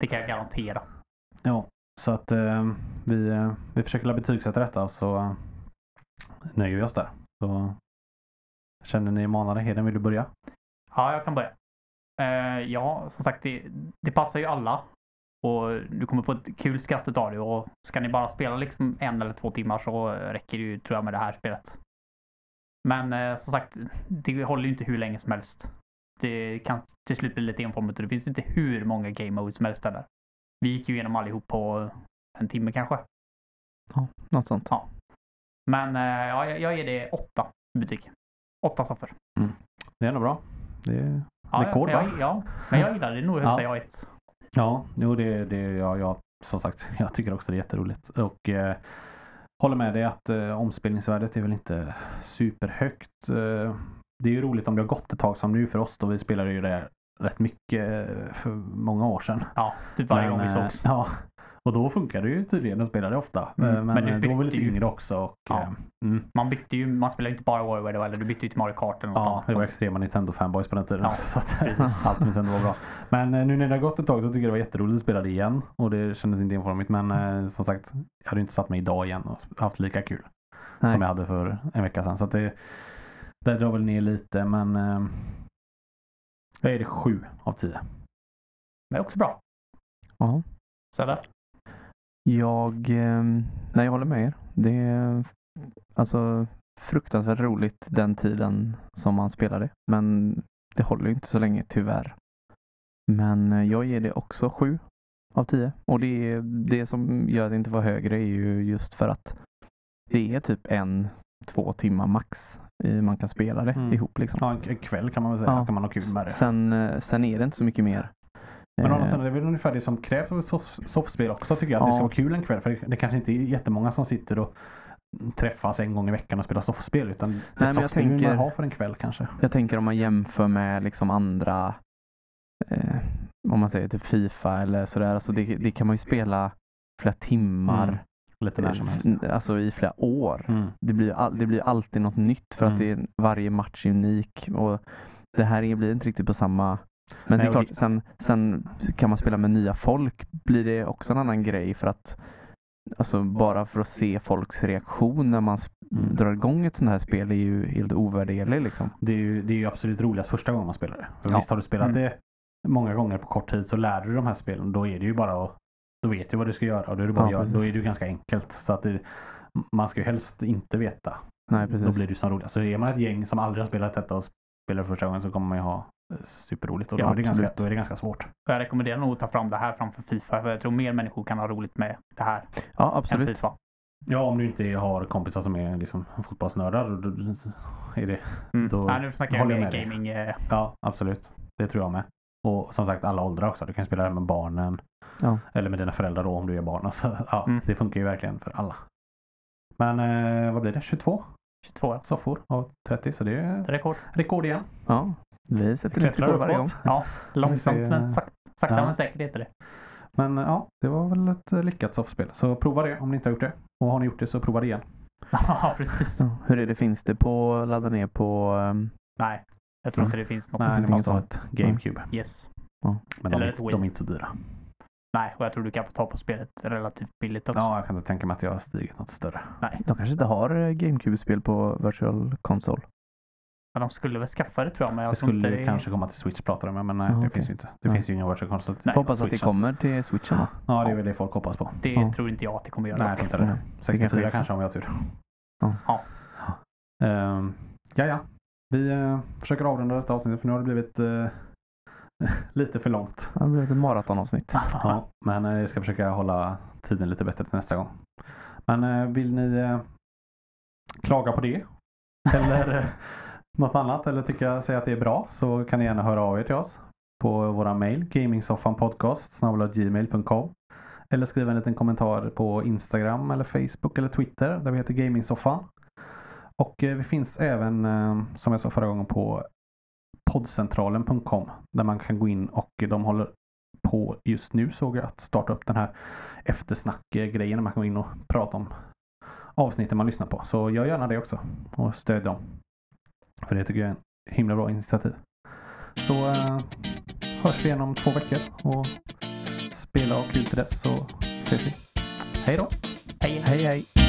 det kan jag garantera. Ja, så att eh, vi, eh, vi försöker betygsätta detta och så eh, nöjer vi oss där. Så Känner ni manade? Heden, vill du börja? Ja, jag kan börja. Eh, ja, som sagt, det, det passar ju alla. Och du kommer få ett kul skratt utav det. Och ska ni bara spela liksom en eller två timmar så räcker det ju, tror jag, med det här spelet. Men eh, som sagt, det håller ju inte hur länge som helst. Det kan till slut bli lite enformigt och det finns inte hur många game modes som helst där. Vi gick ju igenom allihop på en timme kanske. Ja, något sånt. Ja. Men eh, ja, jag, jag ger det åtta betyg. Åtta soffor. Det är ändå bra. Det är... Ja, Rekord, jag, va? jag, ja, men jag gillar det. Nog högsta Ja. jag gett. Ja, jo det, det ja, jag som sagt, jag tycker också det är jätteroligt. Och eh, håller med dig att eh, omspelningsvärdet är väl inte superhögt. Eh, det är ju roligt om det har gått ett tag som nu för oss då. Vi spelade ju det rätt mycket eh, för många år sedan. Ja, typ varje gång vi eh, sågs. Ja, och då funkar det ju tydligen. De spelade ofta. Mm, Eh, Men, men du då var lite yngre också. Och, Ja. eh, mm, Man bytte ju, man spelade inte bara Warrior då, eller du bytte ju till Mario Kart eller något Ja, annat. det var så- extrema Nintendo-fanboys på den tiden Ja, också. Så att allt Nintendo var bra. Men eh, nu när det har gått ett tag så tycker jag det var jätteroligt att spela det igen. Och det kändes inte enformigt. Men eh, som sagt, jag hade inte satt mig idag igen och haft lika kul Nej. som jag hade för en vecka sedan. Så att det, det drar väl ner lite. Men eh, jag är det sju av tio. Det är också bra. Ja. Så där. Jag, eh, nej, jag håller med er. Det är alltså fruktansvärt roligt den tiden som man spelade. Men det håller inte så länge tyvärr. Men eh, jag ger det också sju av tio. Och det, är, det som gör att det inte var högre är ju just för att det är typ en, två timmar max eh, man kan spela det Mm. ihop. Liksom. Ja, en en kväll kan man väl säga. Ja. kan man ha kul med det. Sen, eh, sen är det inte så mycket mer. Men å Eh, andra sidan är det väl ungefär det som krävs av ett softspel också tycker jag. Att det Ja. ska vara kul en kväll. För det, det kanske inte är jättemånga som sitter och träffas en gång i veckan och spelar softspel. Utan men ett jag softspel vill man ha för en kväll kanske. Jag tänker om man jämför med liksom andra, eh, om man säger typ Fifa eller sådär. Alltså det, det kan man ju spela flera timmar, Mm. Lite när som helst. eh, alltså i flera år. Mm. Det blir, all, det blir alltid något nytt för att det är, varje match är unik. Och det här är- blir inte riktigt på samma... Men det är klart, sen, sen kan man spela med nya folk blir det också en annan grej för att Alltså bara för att se folks reaktion när man Mm. drar igång ett sånt här spel är ju helt ovärderlig liksom. Det, är ju, det är ju absolut roligast första gången man spelar det. För Ja. Visst har du spelat Mm. det många gånger på kort tid så lär du dig de här spelen. Då är det ju bara att då vet du vad du ska göra och då är det bara Ja. Då är det ju ganska enkelt. Så att det, man ska ju helst inte veta. Nej precis. Då blir det ju som roligast. Så är man ett gäng som aldrig har spelat detta och spelar för första gången så kommer man ju ha superroligt. Och då, Ja, är det ganska, då är det ganska svårt. Jag rekommenderar nog att ta fram det här framför Fifa. För jag tror mer människor kan ha roligt med det här Ja än absolut. Fifa. Ja, om du inte har kompisar som är liksom fotbollsnördar. Då, då är det, Mm. Då Nej, nu snackar jag håller jag med dig. gaming. Eh, ja, absolut. Det tror jag med. Och som sagt alla åldrar också. Du kan spela det här med barnen. Ja. Eller med dina föräldrar då om du är barn. Alltså, ja, Mm. Det funkar ju verkligen för alla. Men eh, vad blir det? 22 22 ja. soffor av 30. Så det är Rekord. rekord igen. Ja, vi sätter Klättrar rekord varje gång. Ja, långsamt men sakta, sakta Ja. men säkert heter det. Men eh, ja, det var väl ett eh, lyckat soffspel. Så prova det om ni inte har gjort det. Och har ni gjort det så prova det igen. Ja, precis. Hur är det, finns det på ladda ner på ehm, Nej, jag tror inte det finns något. Nej, finns måste ha inget ett GameCube. Yes. Men de Eller är, ett de är inte så dyra. Nej, och jag tror du kan få ta på spelet relativt billigt också. Ja, jag kan inte tänka mig att jag har stigit något större. De kanske inte har eh, GameCube-spel på Virtual Console. Ja, de skulle väl skaffa det tror jag, men jag Det skulle det kanske komma till Switch pratar de om, men nej, Ja, det finns ju inte. Det Nej. finns ju ingen virtual console. Får hoppas att det kommer till Switchen då. Ja, det är väl det folk hoppas på. Det Ja. tror inte jag att det kommer göra. Nej, jag tror inte det. Nej. 64 kanske om vi har tur. Ja. Ja. Ehm, ja, ja. Vi eh, försöker avrunda detta avsnitt för nu har det blivit eh, lite för långt. Det har blivit ett maratonavsnitt. Ja, men eh, jag ska försöka hålla tiden lite bättre till nästa gång. Men vill ni klaga på det? Eller något annat? Eller tycker jag säger att det är bra så kan ni gärna höra av er till oss på våra mejl gamingsoffanpodcast.gmail.com eller skriva en liten kommentar på Instagram eller Facebook eller Twitter där vi heter Gamingsoffan. Och eh, vi finns även eh, som jag sa förra gången på poddcentralen.com där man kan gå in och de håller på just nu såg jag att starta upp den här eftersnack-grejen där man kan gå in och prata om avsnitten man lyssnar på. Så gör gärna det också och stöd dem. För det tycker jag är en himla bra initiativ. Så eh, hörs vi igen om två veckor och spela och kul till dess så ses vi. Hej då! Hej. Hej hej!